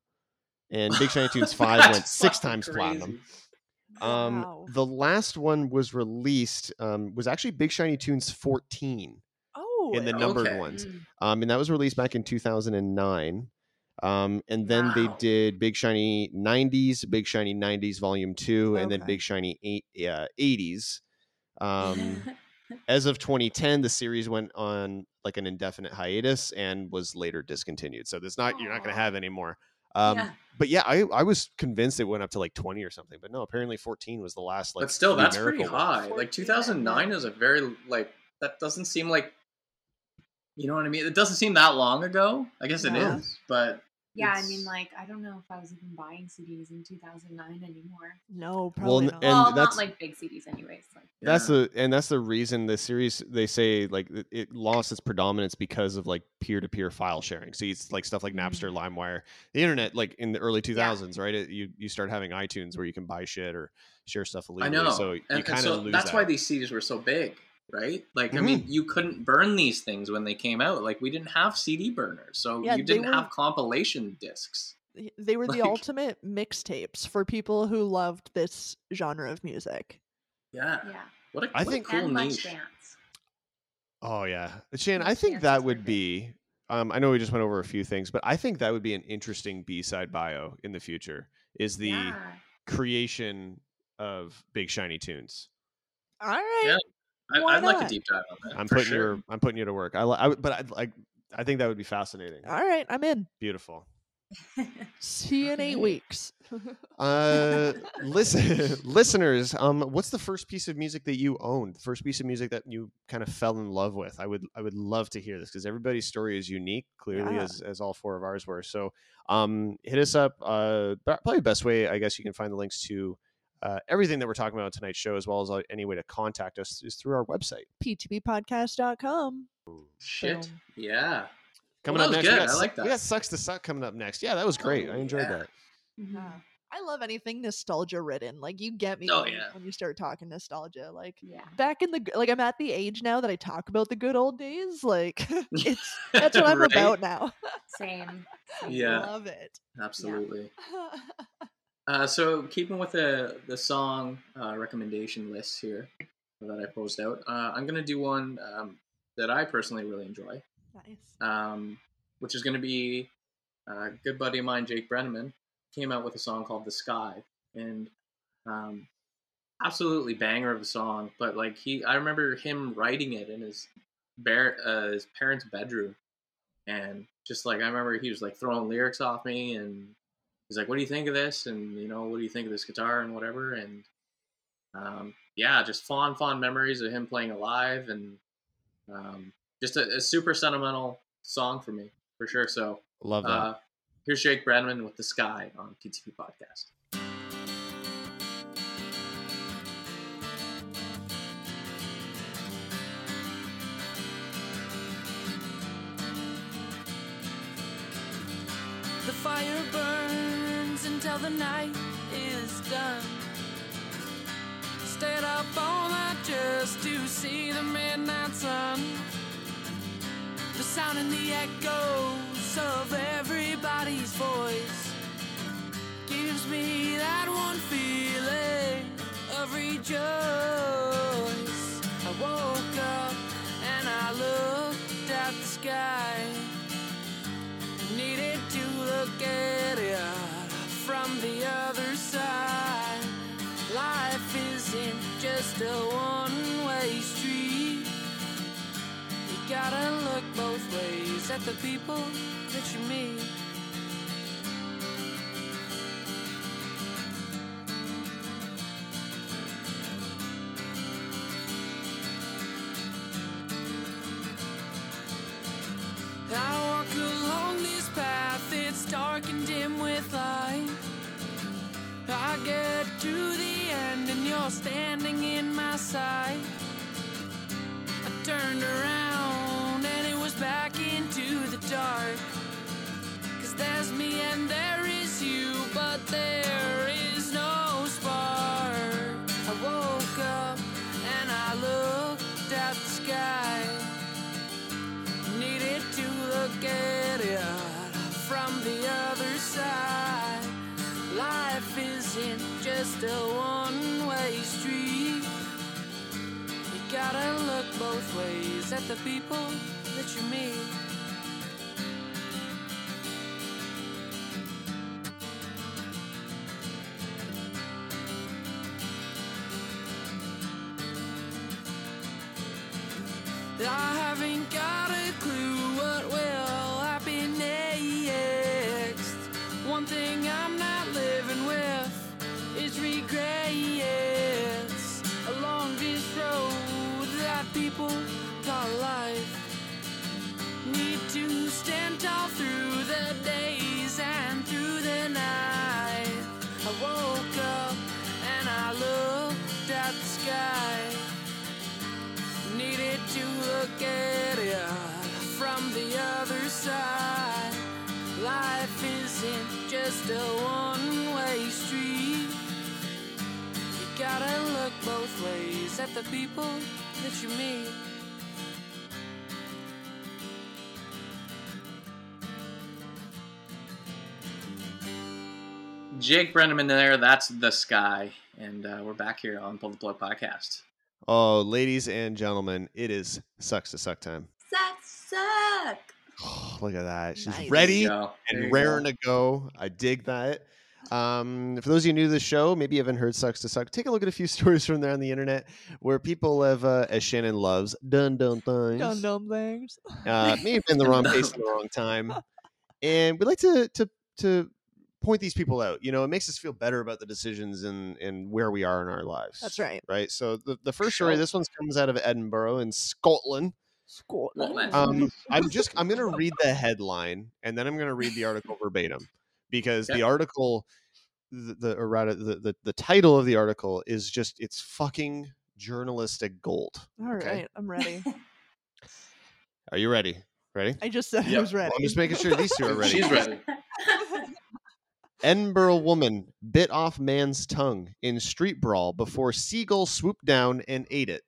and Big Shiny Tunes five went six fucking times platinum. Um, Wow. the last one was released um, was actually Big Shiny Tunes fourteen in the numbered okay. ones, Mm. um, and that was released back in two thousand and nine. Um, and then they did Big Shiny 90s, Big Shiny 90s Volume 2, and then Big Shiny eight, uh, 80s. Um, as of 2010 the series went on like an indefinite hiatus and was later discontinued so there's not you're not going to have any more um Yeah. but yeah I, I was convinced it went up to like 20 or something but no apparently 14 was the last like but still, that's pretty numerical one. high. 14, Like 2009 is a very like that doesn't seem like you know what I mean. It doesn't seem that long ago. I guess it is, but yeah, I mean, like, I don't know if I was even buying CDs in 2009 anymore. no, probably n- not. and well, that's- not like big CDs, anyways. Like, that's yeah. the and that's the reason the series they say like it- it lost its predominance because of like peer-to-peer file sharing so it's like stuff like mm-hmm. napster limewire the internet like in the early 2000s right it, you you start having itunes where you can buy shit or share stuff I know. so you and, and kind of so lose that's why these CDs were so big. Right? Like, I Mm-hmm. mean, you couldn't burn these things when they came out. Like, we didn't have CD burners, so Yeah, you didn't were- have compilation discs. They were the ultimate mixtapes for people who loved this genre of music. Yeah. Yeah. What a, I what a cool and Let's niche. Dance. Oh yeah, Shane. I think that would be. Um, I know we just went over a few things, but I think that would be an interesting B side bio in the future. Is the yeah. creation of big shiny tunes. All right. Yeah. I, Why I'd like a deep dive on that. I'm putting sure. you. I'm putting you to work. I, I would- but I like. I think that would be fascinating. All right. I'm in. Beautiful. See you in eight weeks. Uh, listen, listeners. Um, what's the first piece of music that you owned? The first piece of music that you kind of fell in love with? I would. I would love to hear this because everybody's story is unique, clearly, Yeah. as as all four of ours were. So, um, hit us up. Uh, probably the best way, I guess, you can find the links to. Uh, everything that we're talking about on tonight's show, as well as uh, any way to contact us, is through our website. ptppodcast.com. Shit. Boom. Yeah. Coming that up was next, we good. got I Su- like We that. got sucks to suck coming up next. Yeah, that was great. Oh, I enjoyed yeah. that. Mhm. Yeah. I love anything nostalgia ridden. Like you get me Oh, when, yeah. when you start talking nostalgia. Like Yeah. back in the like I'm at the age now that I talk about the good old days. Like it's that's what I'm Right? about now. Same. Same. Yeah. Love it. Absolutely. Uh, so keeping with the the song uh, recommendation list here that I posed out, uh, I'm gonna do one um, that I personally really enjoy, nice. um, which is gonna be uh, a good buddy of mine, Jake Brenneman, came out with a song called "The Sky," and um, absolutely banger of a song. But like he, I remember him writing it in his bear, uh, his parents' bedroom, and just like I remember he was like throwing lyrics off me and he's like, "What do you think of this?" And you know, "What do you think of this guitar?" and whatever. And um, yeah, just fond, fond memories of him playing alive, and um, just a, a super sentimental song for me for sure. So Love that. uh, here's Jake Bradman with "The Sky" on PTP Podcast. The fire burns until the night is done. Stayed up all night just to see the midnight sun. The sound and the echoes of everybody's voice gives me that one feeling of rejoice. I woke up and I looked at the sky needed to look at it from the other side. Life isn't just a one way street. You gotta look both ways at the people that you meet. To the end and you're standing in my sight. I turned around and it was back into the dark. Cause there's me and there is you, but there is no spark. I woke up and I looked at the sky needed to look at a one way street. You gotta look both ways at the people that you meet. I haven't got a Jake Brenneman there. That's the sky, and uh, we're back here on Pull the Plug podcast. Oh, ladies and gentlemen, it is sucks to suck time. Suck, suck. look at that. She's Nice. ready There you go. And go. raring to go. I dig that. Um, for those of you new to the show, maybe you haven't heard "Sucks to Suck." Take a look at a few stories from there on the internet where people have, uh, as Shannon loves, done done things. Dumb dumb things. uh, may have been the wrong place at the wrong time, and we'd like to to to point these people out. You know, it makes us feel better about the decisions and and where we are in our lives. That's right. Right. So the the first story, this one comes out of Edinburgh in Scotland. Scotland. Um, I'm just I'm gonna read the headline and then I'm gonna read the article verbatim because Okay. the article, the, the or rather the, the the title of the article is just it's fucking journalistic gold. All right, okay. I'm ready. Are you ready? Ready? I just said Yep. I was ready. Well, I'm just making sure these two are ready. She's ready. Edinburgh woman bit off man's tongue in street brawl before seagull swooped down and ate it.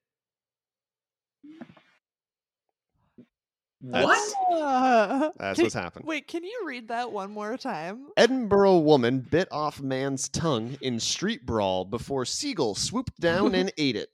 What? Uh, That's can- what's happened. Wait, can you read that one more time? Edinburgh woman bit off man's tongue in street brawl before seagull swooped down and ate it.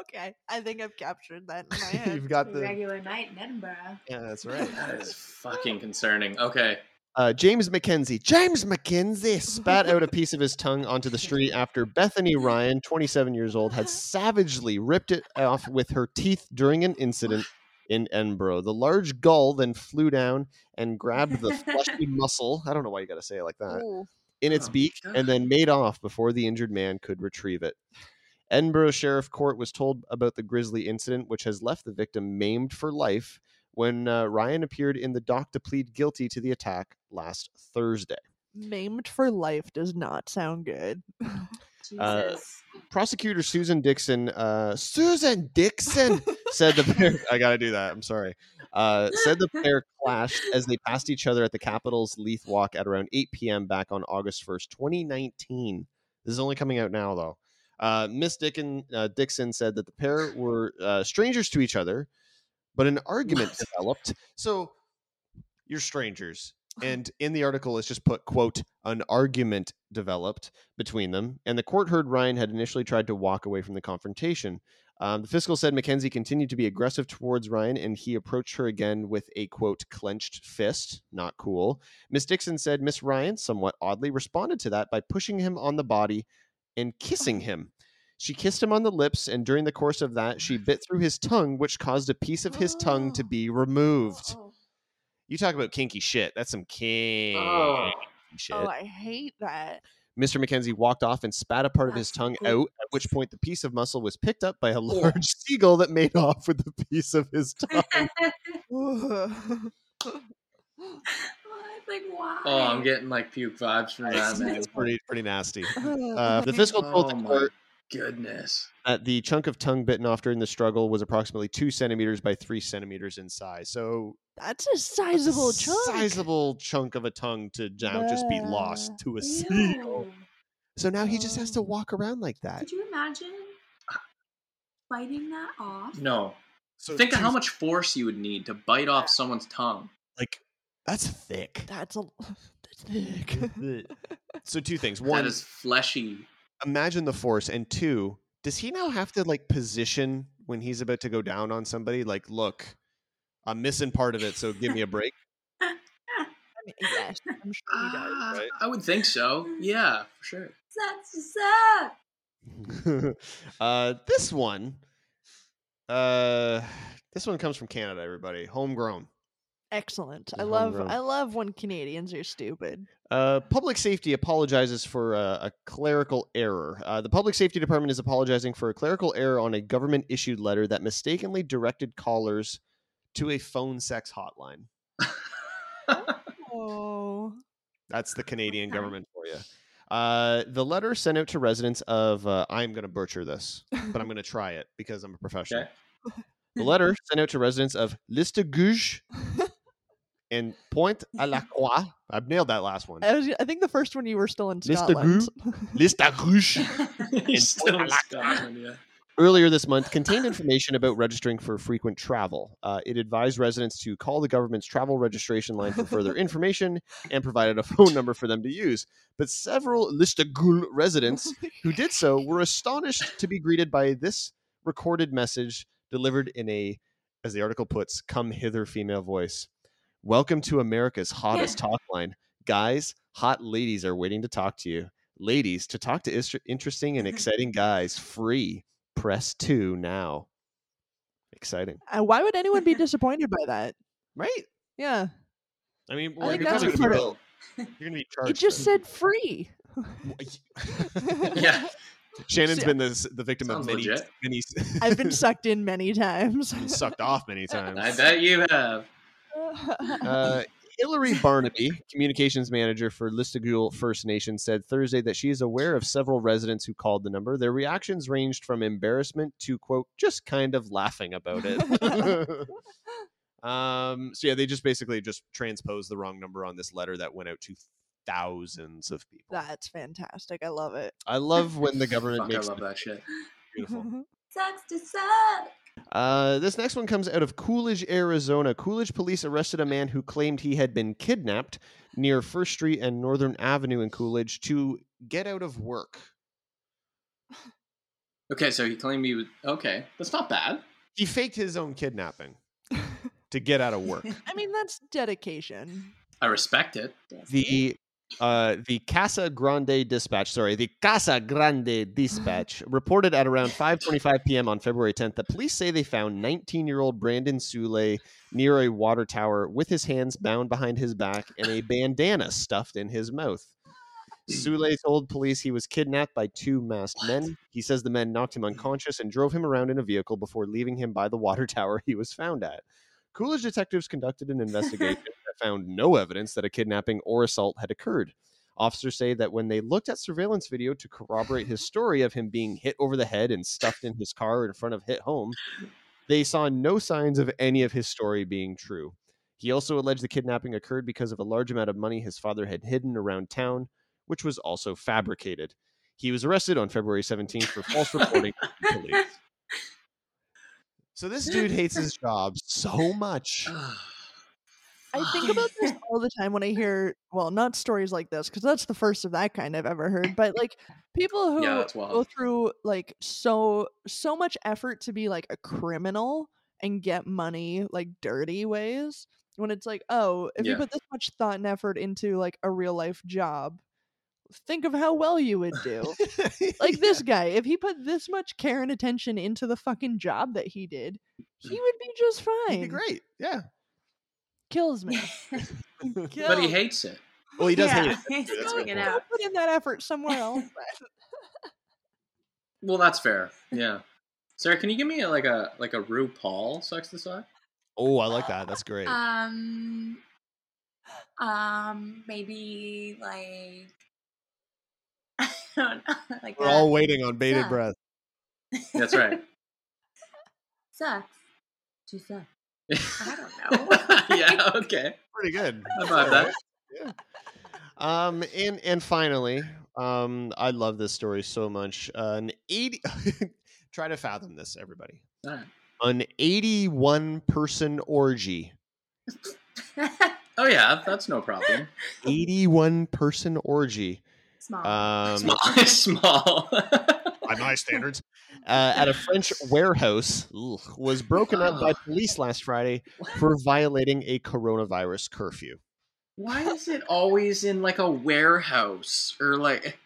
Okay, I think I've captured that in my head. You've got the regular night in Edinburgh. yeah, that's right. That is fucking concerning. Okay. Uh, James McKenzie. James McKenzie spat out a piece of his tongue onto the street after Bethany Ryan, 27 years old, had savagely ripped it off with her teeth during an incident in Edinburgh. The large gull then flew down and grabbed the fleshy muscle. I don't know why you got to say it like that. Ooh. in its Oh, beak God. and then made off before the injured man could retrieve it. Edinburgh Sheriff Court was told about the grisly incident, which has left the victim maimed for life when uh, Ryan appeared in the dock to plead guilty to the attack last Thursday. Maimed for life does not sound good. Jesus. Uh, Prosecutor Susan Dixon, uh, Susan Dixon said the pair. I gotta do that. I'm sorry. Uh, said the pair clashed as they passed each other at the capital's Leith Walk at around 8 p.m. back on August 1st, 2019. This is only coming out now, though. Uh, Miss Dickin, uh, Dixon said that the pair were uh, strangers to each other, but an argument developed. So you're strangers. And in the article, it's just put, quote, an argument developed between them. And the court heard Ryan had initially tried to walk away from the confrontation. Um, the fiscal said Mackenzie continued to be aggressive towards Ryan and he approached her again with a, quote, clenched fist. Not cool. Miss Dixon said Miss Ryan, somewhat oddly, responded to that by pushing him on the body and kissing him. She kissed him on the lips, and during the course of that, she bit through his tongue, which caused a piece of his tongue to be removed. Oh, You talk about kinky shit. That's some kinky Oh. shit. oh, I hate that. Mr. McKenzie walked off and spat a part of his tongue out, at which point the piece of muscle was picked up by a large seagull that made off with the piece of his tongue. like why? Oh, I'm getting like puke vibes from that, It's, pretty pretty nasty. Uh, the fiscal told Oh the my court goodness. that the chunk of tongue bitten off during the struggle was approximately two centimeters by three centimeters in size. So That's a that's a sizable chunk. sizable chunk of a tongue to now just be lost to a seagull. Ew. So now he just has to walk around like that. Could you imagine biting that off? No. So Think of how much force you would need to bite off someone's tongue. like that's thick. That's a that's thick. so two things. One, is fleshy. Imagine the force, and two, does he now have to like position when he's about to go down on somebody? Like, look, I'm missing part of it, so give me a break. I mean, yes, I'm sure he does. Ah, right? I would think so. Yeah, for sure. That's suck. uh, this one, uh, this one comes from Canada. Everybody, homegrown. Excellent. I He's love homegrown. I love when Canadians are stupid. Uh, public safety apologizes for a, a clerical error. Uh, the public safety department is apologizing for a clerical error on a government issued letter that mistakenly directed callers to a phone sex hotline. Oh. That's the Canadian government for you. Uh, the letter sent out to residents of uh, I'm going to butcher this, but I'm going to try it because I'm a professional. Okay. The letter sent out to residents of Listuguj and Point à la Croix. I've nailed that last one. I, was, I think the first one you were still in Liste de Scotland. Liste à still in Scotland, yeah. earlier this month contained information about registering for frequent travel. Uh, it advised residents to call the government's travel registration line for further information and provided a phone number for them to use. But several Listagul residents who did so were astonished to be greeted by this recorded message delivered in a, as the article puts, come hither female voice. Welcome to America's hottest talk line. Guys, hot ladies are waiting to talk to you. Ladies, to talk to is- interesting and exciting guys, free. Press two now. Exciting, Uh, Why would anyone be disappointed by that? right? Yeah, I mean, I well, think you're, that's gonna, part of- you're gonna be charged. it just said free. Yeah. Shannon's See, been this, the victim Sounds of many, legit. many I've been sucked in many times. sucked off many times. I bet you have. Uh, Hillary Barnaby, communications manager for Listigul First Nation, said Thursday that she is aware of several residents who called the number. Their reactions ranged from embarrassment to quote just kind of laughing about it. um, so yeah, they just basically just transposed the wrong number on this letter that went out to thousands of people. That's fantastic. I love it. I love when the government Fuck, I makes love that shit. beautiful. Sucks to suck. Uh, this next one comes out of Coolidge, Arizona. Coolidge police arrested a man who claimed he had been kidnapped near First Street and Northern Avenue in Coolidge to get out of work. Okay, so he claimed he was okay. That's not bad. He faked his own kidnapping to get out of work. I mean, that's dedication. I respect it. The uh, the Casa Grande Dispatch, sorry, the Casa Grande Dispatch reported at around 5:25 p.m. on February 10th that police say they found 19-year-old Brandon Sule near a water tower with his hands bound behind his back and a bandana stuffed in his mouth. Sule told police he was kidnapped by two masked men. He says the men knocked him unconscious and drove him around in a vehicle before leaving him by the water tower he was found at. Coolidge detectives conducted an investigation found no evidence that a kidnapping or assault had occurred. Officers say that when they looked at surveillance video to corroborate his story of him being hit over the head and stuffed in his car in front of Hit Home, they saw no signs of any of his story being true. He also alleged the kidnapping occurred because of a large amount of money his father had hidden around town, which was also fabricated. He was arrested on February 17th for false reporting to police. So this dude hates his job so much. I think about this all the time when I hear, well, not stories like this, because that's the first of that kind I've ever heard, but like people who Yeah, go through like so so much effort to be like a criminal and get money like dirty ways. When it's like, oh, if you put this much thought and effort into like a real life job, think of how well you would do. like this guy, if he put this much care and attention into the fucking job that he did, he mm. would be just He'd fine. be great. Yeah. Kills me. But he hates it. Well, he does yeah, hate it. he's going it out. put in that effort somewhere else. Well, that's fair. Yeah. Sarah, can you give me a, like a like a RuPaul sex to suck? Oh, I like that. That's great. Um, um, maybe like I don't know, like We're a- all waiting on bated yeah. breath. That's right. sucks to suck. I don't know. yeah. Okay. Pretty good. How about that? Yeah. Um, and and finally, um, I love this story so much. Uh, an eighty. try to fathom this, everybody. All right. An eighty-one person orgy. Oh yeah, that's no problem. Eighty-one person orgy. Small. Um, Small. Small. by my standards, uh, at a French warehouse ugh, was broken up by police last Friday for violating a coronavirus curfew. Why is it always in like a warehouse or like?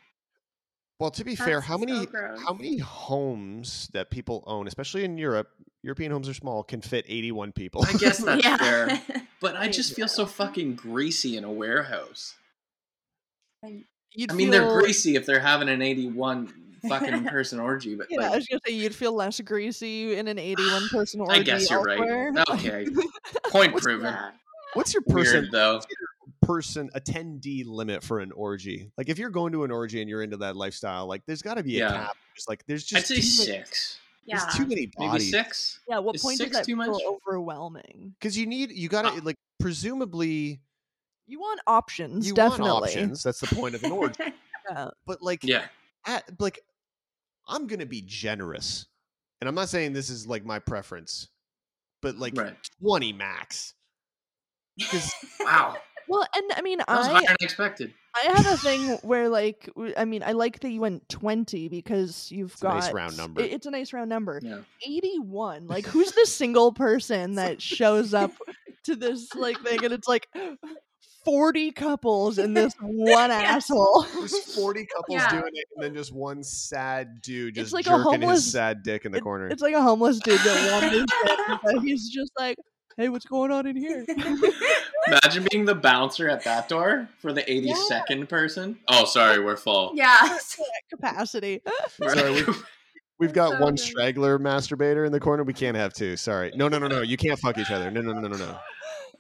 Well, to be fair, That's how many gross. how many homes that people own, especially in Europe, European homes are small, can fit 81 people. I guess that's yeah. fair. But I just feel so fucking greasy in a warehouse. You'd I mean, they're greasy if they're having an eighty-one fucking person orgy, but Yeah, I was gonna say you'd feel less greasy in an 81 person orgy. I guess you're elsewhere. right. Okay, point What's proven. Yeah. What's your person Weird though. person attendee limit for an orgy? Like if you're going to an orgy and you're into that lifestyle, like there's got to be a Yeah. cap. Just like there's just I'd say too many- six. Yeah. There's too many Maybe bodies. six. Yeah, what Is point six is that too much? overwhelming? Because you need you gotta Ah. like presumably You want options, you definitely. want options. That's the point of an orgy. Yeah. But like Yeah. at, like I'm gonna be generous, and I'm not saying this is like my preference, but like Right. 20 max. Because Wow. Well, and I mean, That was I higher than expected. I have a thing where like I mean, I like that you went twenty because you've It's a got nice round number. it- it's a nice round number. Yeah. 81 like who's the single person that shows up to this like thing and it's like 40 couples and this one asshole there's 40 couples Yeah. doing it, and then just one sad dude It's just like a jerking homeless- his sad dick in the It- corner. it's like a homeless dude that wanders in he's just like hey what's going on in here Imagine being the bouncer at that door for the 82nd person. Oh, sorry, we're full. yeah. capacity Sorry, we- We've got So one good. straggler masturbator in the corner. We can't have two. Sorry. No, no, no, no. You can't fuck each other. No, no, no, no, no.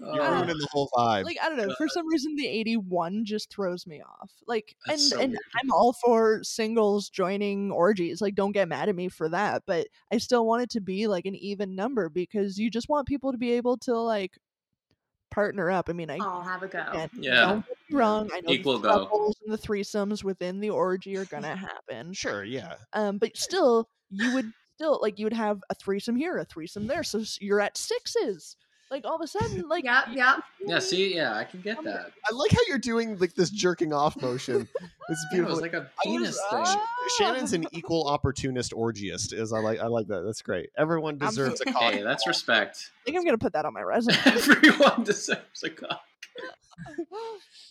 You're Oh, ruining the whole vibe. like i don't know for some reason the 81 just throws me off like and so and weird. i'm all for singles joining orgies like don't get mad at me for that but i still want it to be like an even number because you just want people to be able to like partner up i mean i I'll have a go. again, Yeah. don't get me wrong i know Equal the go. couples and the threesomes within the orgy are gonna happen sure, yeah. um but still you would still like you would have a threesome here a threesome there so you're at sixes like all of a sudden like yeah, yeah, Yeah, see, yeah, I can get that. I like how you're doing like this jerking off motion. It's Yeah, it beautiful. was like a I was- penis thing. ah! Shannon's an equal opportunist orgiast. Is I like I like that. That's great. Everyone deserves a so- cock. Hey, that's respect. I think I'm gonna put that on my resume. Everyone deserves a cock.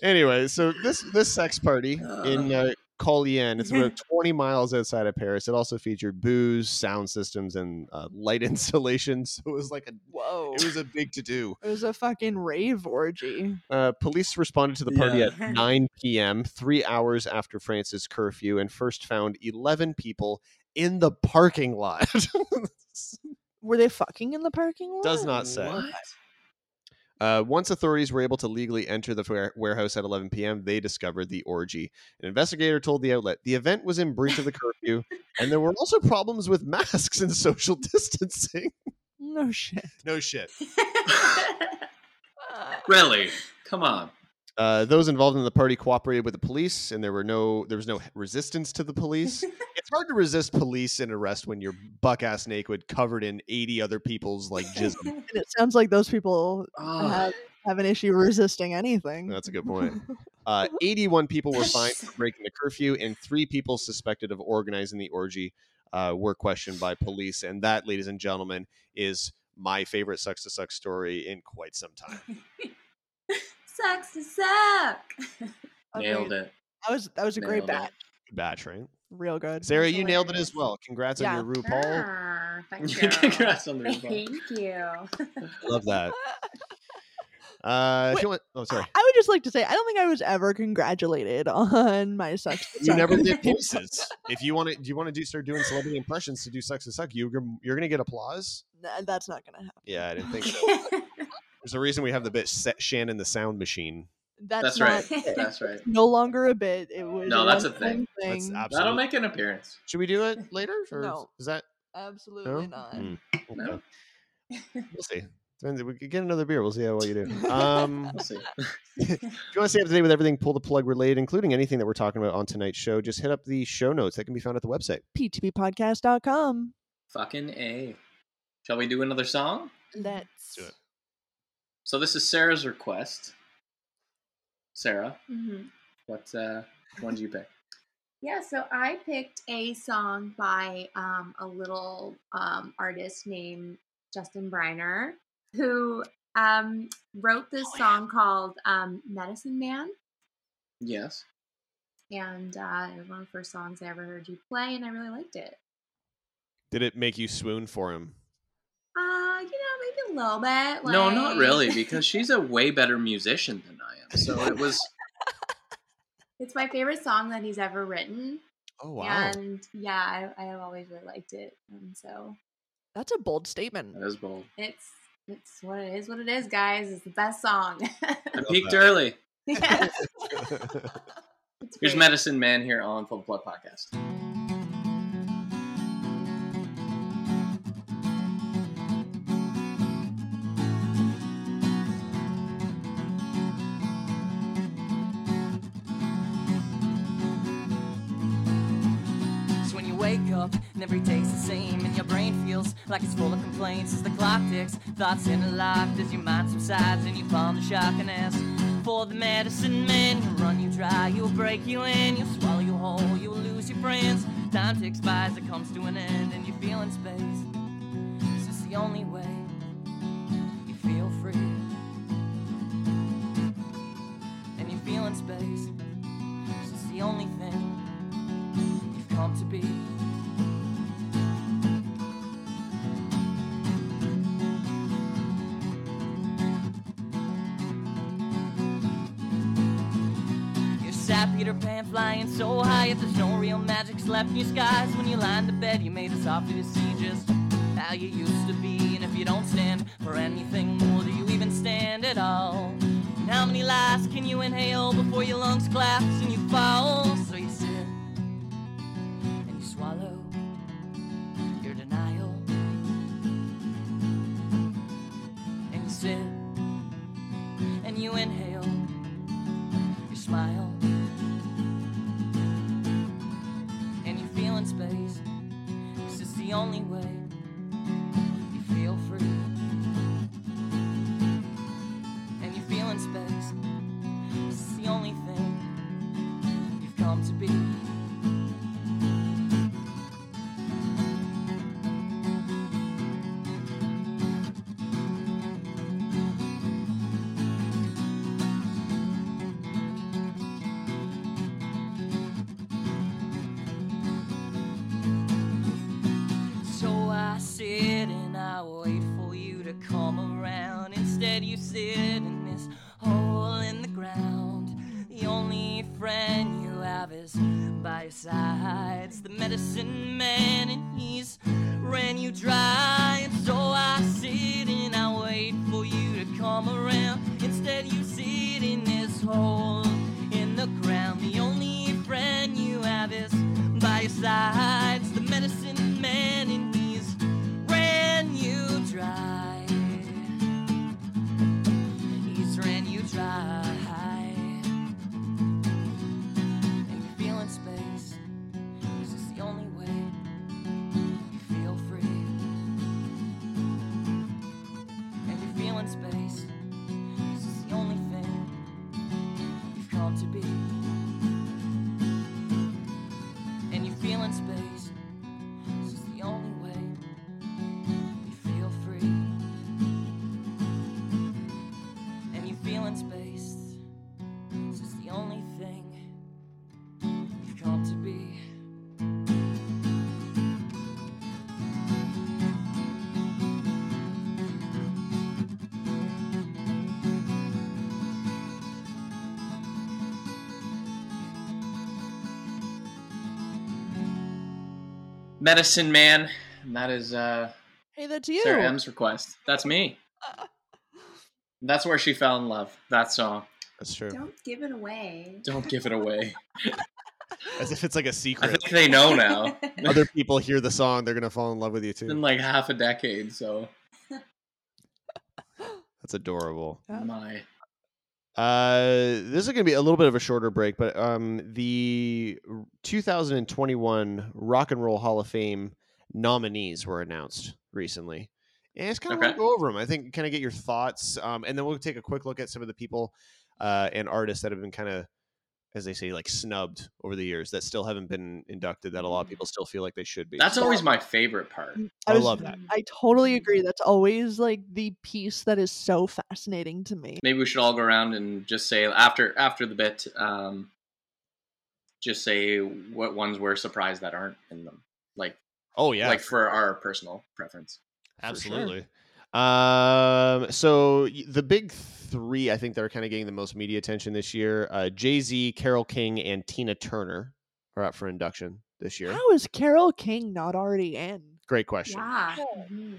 Anyway, so this this sex party in uh, Collien, it's about 20 miles outside of Paris. It also featured booze, sound systems, and uh, light installations. So it was like a Whoa! it was a big to do. It was a fucking rave orgy. Uh, police responded to the party Yeah. at 9 p.m., three hours after France's curfew, and first found 11 people in the parking lot. Were they fucking in the parking lot? Does not say. What? Uh, once authorities were able to legally enter the warehouse at 11 p.m., they discovered the orgy. An investigator told the outlet the event was in breach of the curfew, and there were also problems with masks and social distancing. No shit. no shit. Really? Come on. Uh, those involved in the party cooperated with the police, and there were no there was no resistance to the police. it's hard to resist police and arrest when you're buck ass naked, covered in 80 other people's like jism. And it sounds like those people Oh, have, have an issue resisting anything. That's a good point. Uh, 81 people were fined for breaking the curfew, and three people suspected of organizing the orgy uh, were questioned by police. And that, ladies and gentlemen, is my favorite sucks to suck story in quite some time. Sucks to suck. nailed it. That was that was a great Nailed it. batch. Good batch, right? Real good. Sarah, That's you nailed it as well. Congrats Yeah. on your RuPaul. Ah, thank you. Congrats on the response. Thank you. Love that. Uh, Wait, you want, oh, sorry. I would just like to say I don't think I was ever congratulated on my sex. You never did voices. If you want to, do you want to do start doing celebrity impressions to do sucks to suck? You you're gonna get applause. Nah, that's not gonna happen. Yeah, I didn't think so. There's a reason we have the bit set Shannon the sound machine. That's, That's not right. That's right. no longer a bit. It was No, that's a one-time thing. That's thing. That'll make an appearance. Should we do it later? Or No. Is that Absolutely No? not. Mm, No. We'll see. Depends. We could get another beer. We'll see how well you do. Um, We'll see. if you want to stay up to date with everything pull the plug related, including anything that we're talking about on tonight's show, just hit up the show notes that can be found at the website. p2ppodcast.com. Fucking A. Shall we do another song? Let's do it. So this is Sarah's request. Sarah, Mhm. what uh one do you pick? Yeah, so I picked a song by um, a little um, artist named Justin Briner, who um, wrote this Oh, yeah. song called um, Medicine Man. Yes. And uh, it was one of the first songs I ever heard you play, and I really liked it. Did it make you swoon for him? Uh, you know, maybe a little bit. Like... No, not really, because she's a way better musician than I am. So it was it's my favorite song that he's ever written. Oh wow! And yeah, I, I have always really liked it. And so That's a bold statement. that was bold. it's it's what it is, what it is, guys. It's the best song. I peaked early. yeah, it's Here's. Medicine Man here on Full Blood Podcast. Up and every day's the same and your brain feels like it's full of complaints as the clock ticks. Thoughts interlocked as your mind subsides and you fall into shock and ask for the medicine man. He'll run you dry you'll break you in you'll swallow you whole you'll lose your friends. Time ticks by as it comes to an end and you feel in space. This is the only way you feel free. And you feel in space. This is the only thing you've come to be. Peter Pan flying so high if there's no real magic's left in your skies. When you lie in the bed, you made it softly to see just how you used to be. And if you don't stand for anything more, do you even stand at all? And how many lies can you inhale before your lungs collapse and you fall? So you sit and you swallow your denial. And you sit and you inhale your smile. The only way you to Medicine Man. And that is uh, Hey, that's you. Sarah M's request. That's me. That's where she fell in love. That song. That's true. Don't give it away. Don't give it away. As if it's like a secret. I think they know now. Other people hear the song, they're gonna fall in love with you It's been like half a decade, so That's adorable. Yeah. my Uh, this is going to be a little bit of a shorter break, but um, the 2021 Rock and Roll Hall of Fame nominees were announced recently. And it's kind of Okay. to go over them. I think kind of get your thoughts, um, and then we'll take a quick look at some of the people uh, and artists that have been kind of, as they say, like snubbed over the years that still haven't been inducted. That a lot of people still feel like they should be. that's So- always my favorite part. I was- love that. I totally agree. That's always like the piece that is so fascinating to me. Maybe we should all go around and just say after after the bit, um, just say what ones we're surprised that aren't in them. Like Oh yeah, like for our personal preference. For Absolutely. Um, so the big three, I think, that are kind of getting the most media attention this year: uh, Jay Z, Carole King, and Tina Turner are up for induction this year. How is Carole King not already in? Great question. Yeah. Yeah. mhm.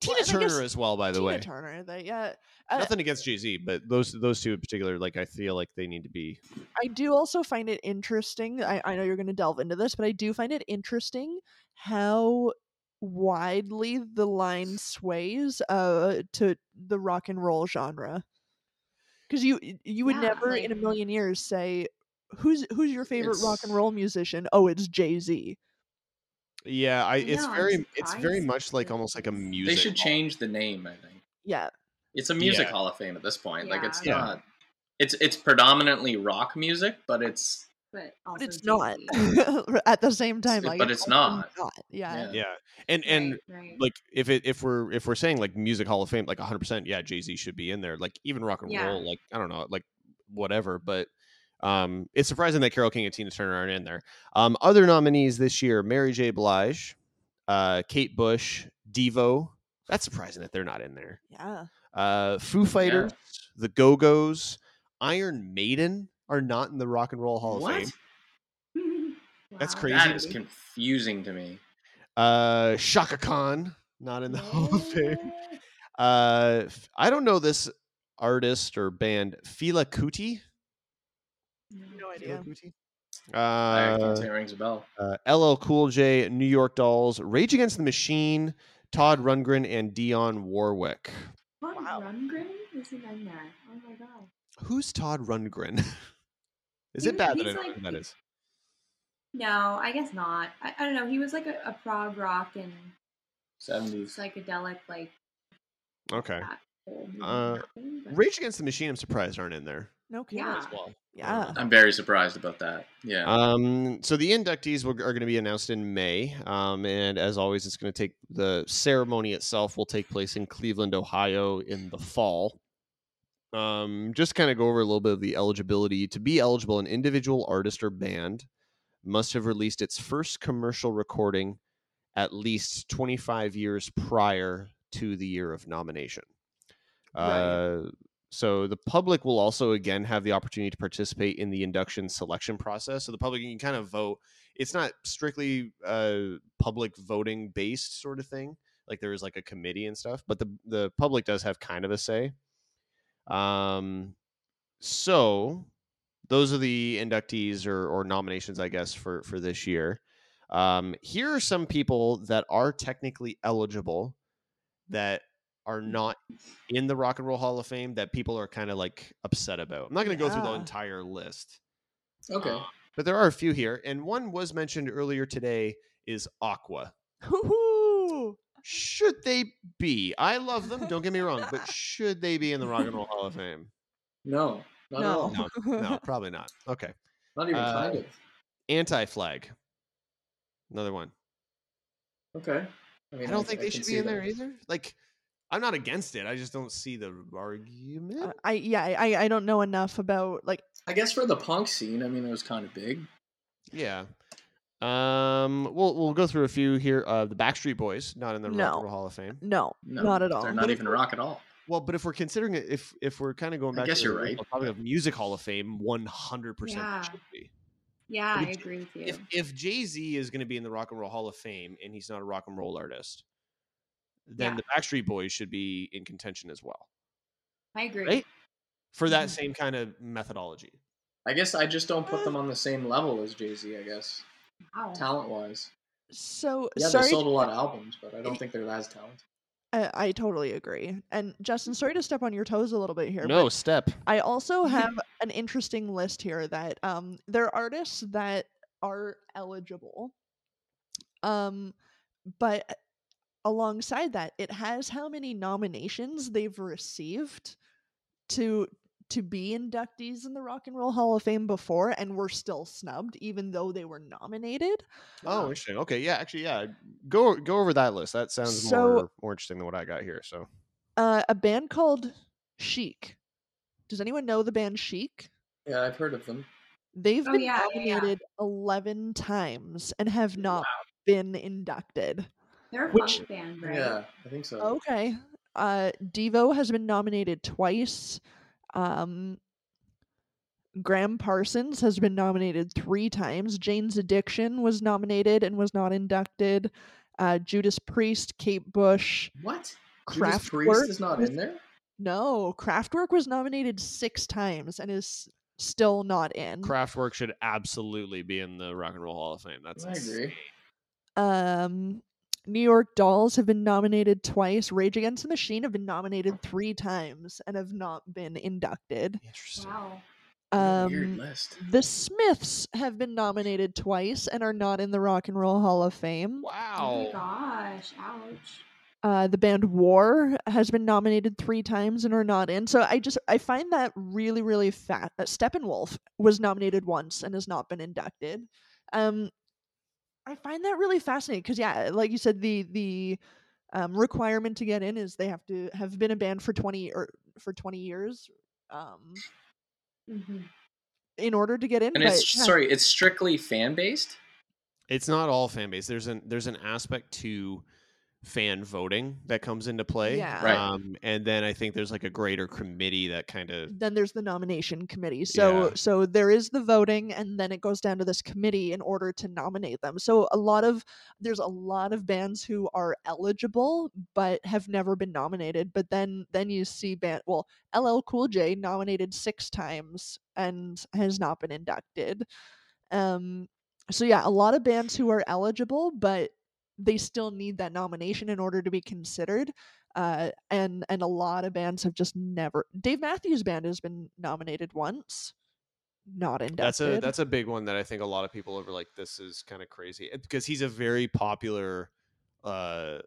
Tina Well, Turner as well, by the Tina way. Turner. That yeah. I, Nothing against Jay Z, but those those two in particular, like I feel like they need to be. I do also find it interesting. I, I know you're going to delve into this, but I do find it interesting how widely the line sways uh to the rock and roll genre. Because you you would Yeah, never in a million years say who's who's your favorite rock and roll musician? Oh, it's Jay Z. Yeah, I it's know, I'm very it's very much like almost like a music. They should hall. change the name. I think Yeah. it's a music Yeah. hall of fame at this point. Like it's Yeah. Yeah. not. It's it's predominantly rock music, but it's but But it's not at the same time. But Like, it's also not. Yeah. Yeah. Yeah, and and Right, right. like if it if we're if we're saying like music hall of fame like 100% yeah jay-z should be in there like even rock and Yeah. roll like i don't know like whatever but um it's surprising that carole king and tina turner aren't in there um other nominees this year mary j blige uh kate bush devo that's surprising that they're not in there Yeah. uh foo fighters the go-go's iron maiden are not in the rock and roll hall of what? fame That's crazy. That is confusing to me. uh Chaka Khan not in the hall of fame Uh, f- I don't know this artist or band, Fila Kuti. No Fila idea. Kuti? I can't Uh, say it rings a bell. uh, LL Cool J, New York Dolls, Rage Against the Machine, Todd Rundgren, and Dionne Warwick. Todd Wow. Rundgren isn't in there. Oh my god. Who's Todd Rundgren? is He it was- bad that I don't know who that is? No, I guess not. I, I don't know. He was like a, a prog rock and Seventies. psychedelic, like Okay. that whole movement Uh, Rage Against the Machine, I'm surprised aren't in there No kidding. Yeah. as well. Yeah. I'm very surprised about that. Yeah. Um, so the inductees will, are going to be announced in May, um, and as always, it's going to take the ceremony itself will take place in Cleveland, Ohio, in the fall. Um, just kind of go over a little bit of the eligibility to be eligible. An individual artist or band must have released its first commercial recording at least 25 years prior to the year of nomination. Right. Uh, so the public will also again have the opportunity to participate in the induction selection process. So the public can kind of vote. It's not strictly uh, public voting based sort of thing. Like there is like a committee and stuff, but the the public does have kind of a say. Um, so those are the inductees or, or nominations, I guess, for for this year. Um, here are some people that are technically eligible that are not in the Rock and Roll Hall of Fame that people are kind of like upset about. I'm not going to go through the entire list, okay. but there are a few here, and one was mentioned earlier today is Aqua. Hoo-hoo. Should they be? I love them. Don't get me wrong, but should they be in the Rock and Roll Hall of Fame? No. Not at all. No. No, no, probably not. Okay. Not even Uh, kind of. Anti Flag. Another one. Okay. I, mean, I don't think they should be in that. there either. Like, I'm not against it. I just don't see the argument. Uh, I yeah I I don't know enough about like I guess for the punk scene, I mean, it was kind of big. Yeah. Um. We'll we'll go through a few here. Uh, the Backstreet Boys not in the Rock and Roll Hall of Fame. no, No, not at all. They're not if even we're- rock at all. Well, but if we're considering it, if if we're kind of going back, I back, guess to you're the right. original topic of Music Hall of Fame, one hundred percent Yeah. should be. yeah, But I agree with you. If if Jay Z is going to be in the Rock and Roll Hall of Fame and he's not a rock and roll artist, then Yeah. the Backstreet Boys should be in contention as well I agree. right? for that Mhm. same kind of methodology. I guess I just don't put them on the same level as Jay Z. I guess Wow. talent wise. So Yeah, sorry. they sold a lot of albums, but I don't think they're as talented. I, I totally agree. And Justin, sorry to step on your toes a little bit here. No step. I also have an interesting list here that um there are artists that are eligible. Um but alongside that, it has how many nominations they've received to to be inductees in the Rock and Roll Hall of Fame before and were still snubbed even though they were nominated. Oh, interesting. Okay, yeah, actually, yeah. Go go over that list. That sounds So- more more interesting than what I got here. So Uh a band called Chic. Does anyone know the band Chic? Yeah, I've heard of them. They've Oh, been yeah, yeah, yeah. nominated 11 times and have not been inducted. They're a which- punk band, right? Yeah, I think so. Okay. Uh Devo has been nominated twice. Um Graham Parsons has been nominated 3 times. Jane's Addiction was nominated and was not inducted. Uh Judas Priest, Kate Bush, What? Judas Priest is not was- in there. No, Kraftwerk was nominated 6 times and is still not in. Kraftwerk should absolutely be in the Rock and Roll Hall of Fame. That's I insane. agree. Um, New York Dolls have been nominated twice. Rage Against the Machine have been nominated three times and have not been inducted. Interesting. Wow. What a Weird Um, list. the Smiths have been nominated twice and are not in the Rock and Roll Hall of Fame. Oh Wow. my gosh! Ouch. Uh, the band War has been nominated three times and are not in. So I just I find that really really fat. Uh, Steppenwolf was nominated once and has not been inducted. Um, I find that really fascinating because yeah, like you said, the the um, requirement to get in is they have to have been a band for twenty or for twenty years. Um, hmm in order to get in, And but it's yeah. sorry, it's strictly fan based. It's not all fan based. There's an there's an aspect to fan voting that comes into play. Yeah. Right. Um, and then I think there's like a greater committee that kind of then there's the nomination committee. So Yeah. so there is the voting and then it goes down to this committee in order to nominate them. So a lot of there's a lot of bands who are eligible but have never been nominated. But then then you see band well, LL Cool J nominated 6 times and has not been inducted. Um so yeah, a lot of bands who are eligible but they still need that nomination in order to be considered uh, and and a lot of bands have just never. Dave Matthews Band has been nominated once, not inducted. that's a that's a big one that I think a lot of people are like this is kind of crazy because he's a very popular uh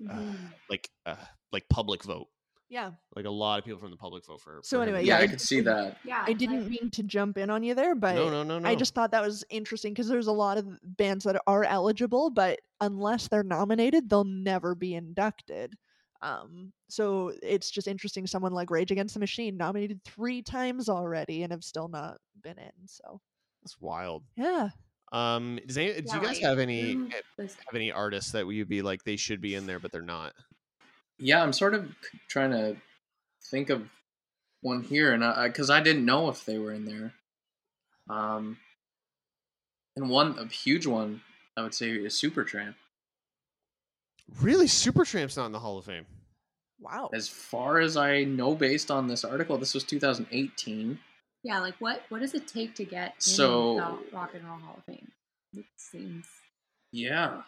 Mhm. like uh like public vote. Yeah. Like a lot of people from the public vote for. So for anyway, Yeah, yeah, I I- could see that. Yeah. I didn't mean to jump in on you there, but no, no, no, no. I just thought that was interesting because there's a lot of bands that are eligible, but unless they're nominated, they'll never be inducted. Um, so it's just interesting. Someone like Rage Against the Machine nominated three times already and have still not been in. So that's wild. yeah, Um, does any, do you guys have any have any artists that you'd be like they should be in there but they're not? Yeah, I'm sort of trying to think of one here, and I because I, didn't know if they were in there. Um, and one a huge one I would say is Supertramp. Really, Supertramp's not in the Hall of Fame. wow. As far as I know, based on this article, this was 2018. Yeah, like what what does it take to get in So- the Rock and Roll Hall of Fame? It seems Yeah,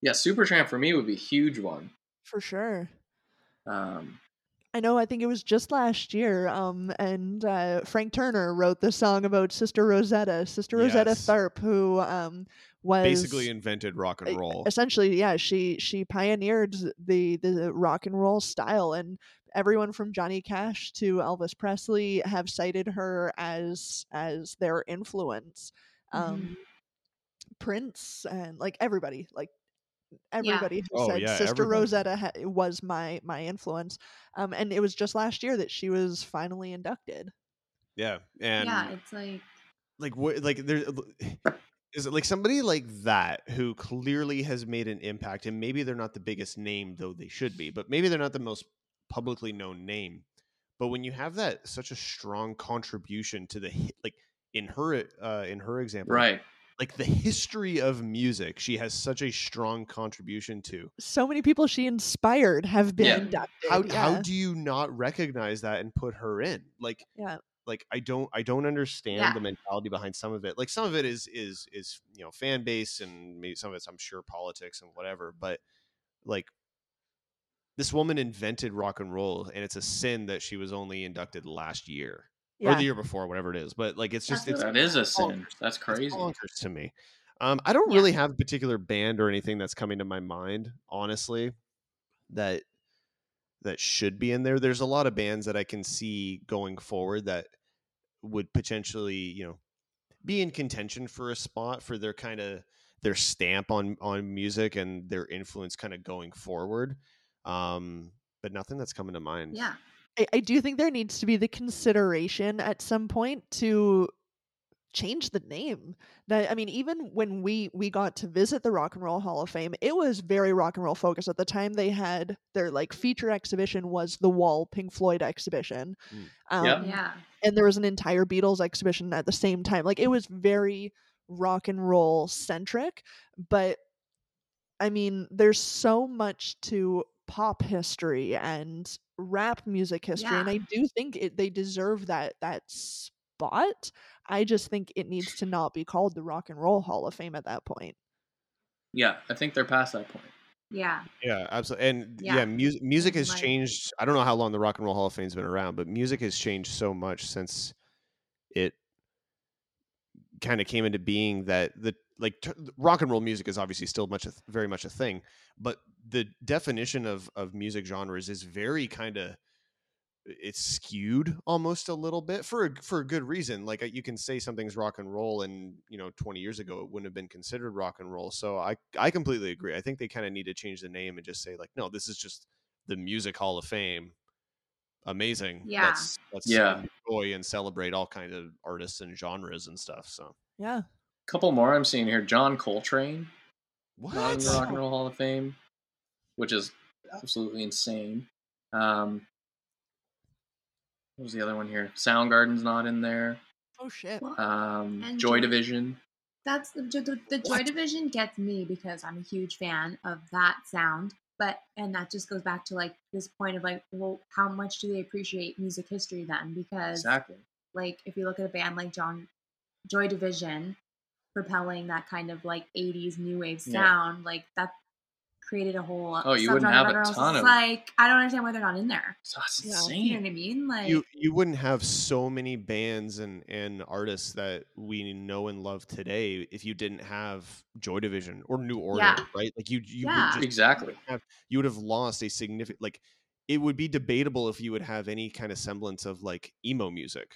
yeah, Supertramp for me would be a huge one. For sure. Um, I know. I think it was just last year. Um, and uh, Frank Turner wrote the song about Sister Rosetta, Sister Rosetta Yes. Tharpe, who um was Basically invented rock and roll. Essentially, yeah, she she pioneered the the rock and roll style, and everyone from Johnny Cash to Elvis Presley have cited her as as their influence. Um, Mhm. Prince and like everybody, like everybody who Oh, said yeah, Sister everybody. Rosetta ha- was my my influence. Um, and it was just last year that she was finally inducted. Yeah, and yeah, it's like like what like there is it like somebody like that who clearly has made an impact and maybe they're not the biggest name though they should be but maybe they're not the most publicly known name but when you have that such a strong contribution to the like in her uh in her example right. Like the history of music she has such a strong contribution to So many people she inspired have been Yeah. inducted. how yeah. how do you not recognize that and put her in like Yeah. like i don't i don't understand Yeah. the mentality behind some of it like some of it is is is you know fan base and maybe some of it's i'm sure politics and whatever but like this woman invented rock and roll and it's a sin that she was only inducted last year or the year before whatever it is but like it's just it's That is a sin. That's crazy. to me. Um, I don't Yeah. really have a particular band or anything that's coming to my mind, honestly, that that should be in there. There's a lot of bands that I can see going forward that would potentially, you know, be in contention for a spot for their kind of their stamp on on music and their influence kind of going forward. Um, but nothing that's coming to mind. yeah. I, I do think there needs to be the consideration at some point to change the name. That I mean, even when we we got to visit the Rock and Roll Hall of Fame, it was very rock and roll focused. At the time, they had their like feature exhibition was the Wall Pink Floyd exhibition, Mm. um, Yeah. Yeah. and there was an entire Beatles exhibition at the same time. Like it was very rock and roll centric, but I mean, there's so much to pop history and rap music history, and I do think it, they deserve that that spot. I just think it needs to not be called the Rock and Roll Hall of Fame at that point. Yeah, I think they're past that point. Yeah. Yeah, absolutely. And yeah, Yeah. music music has changed. I don't know how long the Rock and Roll Hall of Fame's been around, but music has changed so much since it kind of came into being that the like t- rock and roll music is obviously still much a th- very much a thing but the definition of of music genres is very kind of it's skewed almost a little bit for a, for a good reason like uh, you can say something's rock and roll and you know 20 years ago it wouldn't have been considered rock and roll so i i completely agree i think they kind of need to change the name and just say like no this is just the music hall of fame amazing Yeah. let's let's Yeah. enjoy and celebrate all kinds of artists and genres and stuff so Yeah. Couple more I'm seeing here. John Coltrane, what not in the Rock and Roll Hall of Fame, which is absolutely insane. Um, what was the other one here? Soundgarden's not in there. Oh shit. Um, And Joy Joy- Division. That's the, the, the Joy What? Division gets me because I'm a huge fan of that sound. But and that just goes back to like this point of like, well, how much do they appreciate music history then? Because Exactly. like if you look at a band like John Joy Division propelling that kind of like 80s new wave Yeah. sound, like that created a whole Oh, you wouldn't have a subgenre where I ton just of- like I don't understand why they're not in there. So that's Yeah. insane. You know what I mean? Like you you wouldn't have so many bands and and artists that we know and love today if you didn't have Joy Division or New Order, Yeah. right? Like you you Yeah. would just Exactly. have you would have lost a significant like it would be debatable if you would have any kind of semblance of like emo music.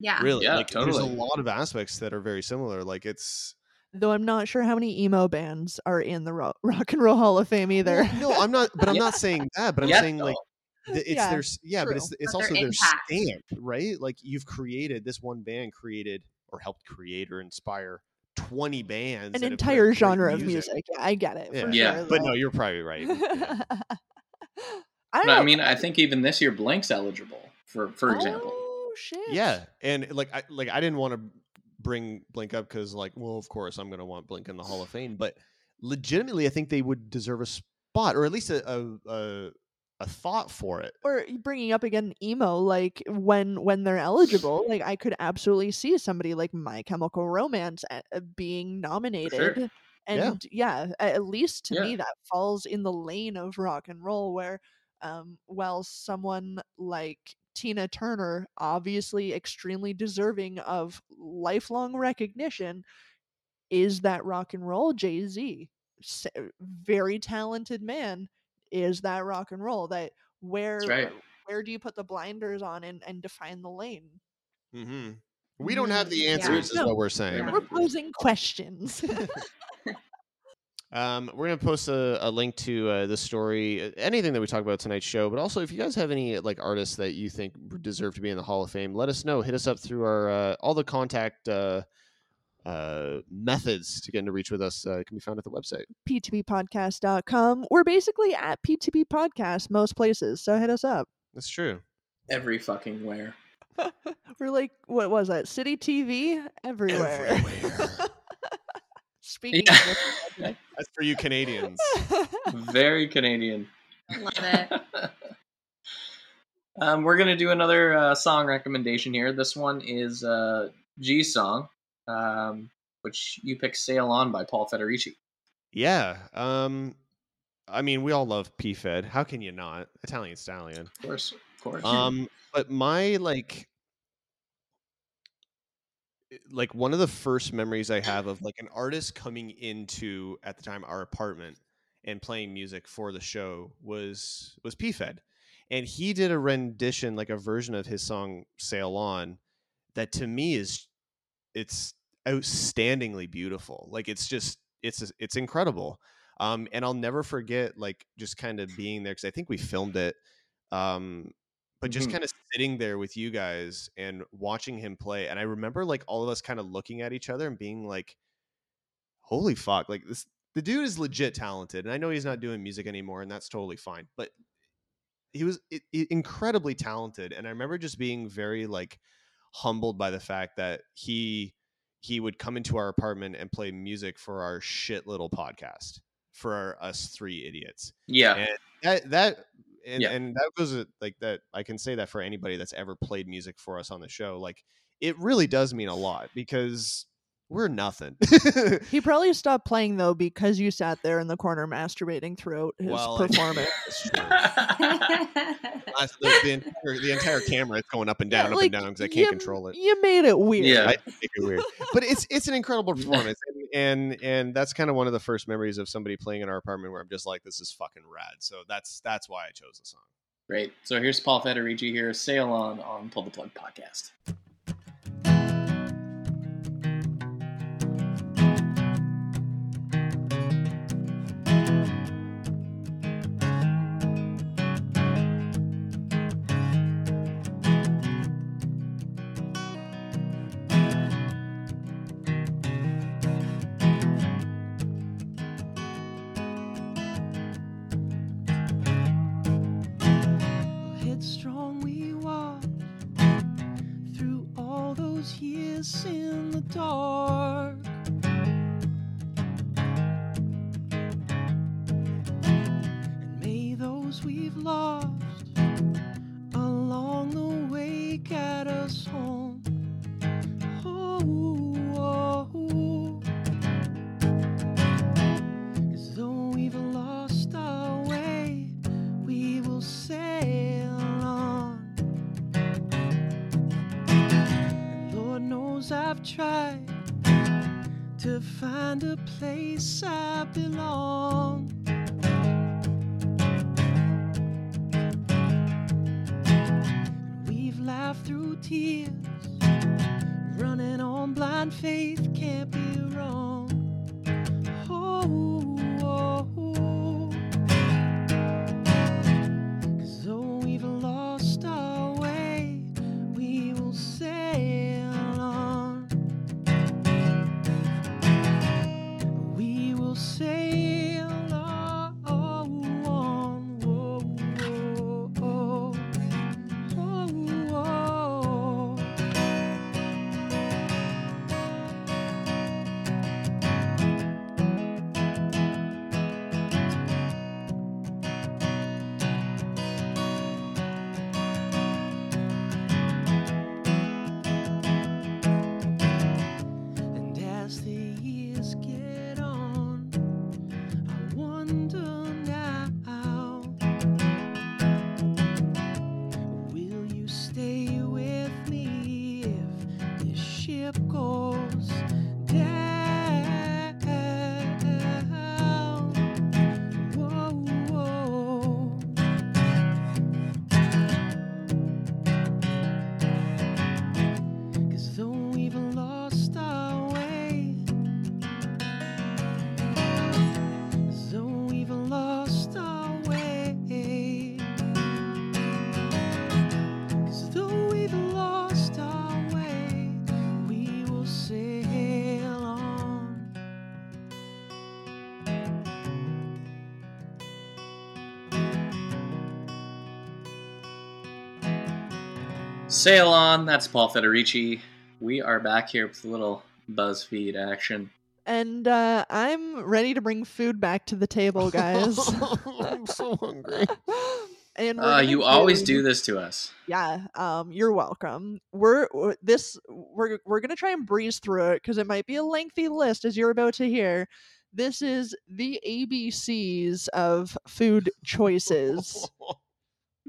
Yeah. Really, Yeah, like there's a lot of aspects that are very similar. Like it's Though I'm not sure how many emo bands are in the ro- Rock and Roll Hall of Fame either. No, I'm not. But I'm Yeah. not saying that. But I'm Yeah, saying like though. th- it's Yeah, their s- yeah, but it's it's But also their their stamp, right? Like you've created this one band created or helped create or inspire 20 bands, An that have put out entire great genre of music. Yeah, I get it. Yeah. Yeah. sure, But no, you're probably right. Yeah. I don't I mean, I think even this year, Blink's eligible for for oh, example. Oh shit. yeah, and like I like I didn't want to bring Blink up because like, well, of course I'm gonna want Blink in the Hall of Fame, but legitimately, I think they would deserve a spot or at least a a, a, a thought for it. Or bringing up again emo, like when when they're eligible, like I could absolutely see somebody like My Chemical Romance uh, being nominated. And yeah. a- at least to Yeah. me, that falls in the lane of rock and roll, where um, while someone like Tina Turner, obviously extremely deserving of lifelong recognition, is that rock and roll Jay Z. Very talented man is that rock and roll. That where right. where do you put the blinders on and, and define the lane? Mm-hmm. We don't have the Mm, yeah. answers, is No. what we're saying. We're posing questions. Um, we're gonna post a, a link to uh, the story, uh, anything that we talk about tonight's show. But also, if you guys have any like artists that you think deserve to be in the Hall of Fame, let us know. Hit us up through our uh, all the contact uh, uh, methods to get into reach with us. Uh, can be found at the website. ptppodcast.com. We're basically at p2p podcast most places, so hit us up. That's true. Every fucking where. We're like, what was that? City TV everywhere. Everywhere. Speaking Yeah. That's for you Canadians. Very Canadian. Love it. um, we're gonna do another uh, song recommendation here. This one is uh, G song, um, which you pick "Sail On" by Paul Federici. yeah. Um, I mean, we all love P Fed. How can you not? Italian Stallion. Of course, of course. um but my like like one of the first memories i have of like an artist coming into at the time our apartment and playing music for the show was was pfed and he did a rendition like a version of his song sail on that to me is it's outstandingly beautiful like it's just it's it's incredible um and i'll never forget like just kind of being there because i think we filmed it um but just Mhm. kind of sitting there with you guys and watching him play and i remember like all of us kind of looking at each other and being like holy fuck like this the dude is legit talented and i know he's not doing music anymore and that's totally fine but he was i- i- incredibly talented and i remember just being very like humbled by the fact that he he would come into our apartment and play music for our shit little podcast for our, us three idiots yeah, and that that and, Yeah. and that goes with, like that i can say that for anybody that's ever played music for us on the show like it really does mean a lot because we're nothing. He probably stopped playing though because you sat there in the corner masturbating throughout his Well, performance. The, the entire, the entire camera is going up and down, Yeah, up like, and down because I can't you- control it. You made it weird. Yeah. I it weird, but it's it's an incredible performance, and, and that's kind of one of the first memories of somebody playing in our apartment where I'm just like, this is fucking rad. So that's that's why I chose the song. Great. So here's Paul Federici here, Sail On on Pull the Plug podcast. Sail On, that's Paul Federici. We are back here with a little BuzzFeed action. And uh, I'm ready to bring food back to the table, guys. I'm so hungry. and Uh, gonna you always do- do this to us. Yeah, um, you're welcome. We're this we're we're gonna try and breeze through it because it might be a lengthy list as you're about to hear. This is the ABCs of food choices,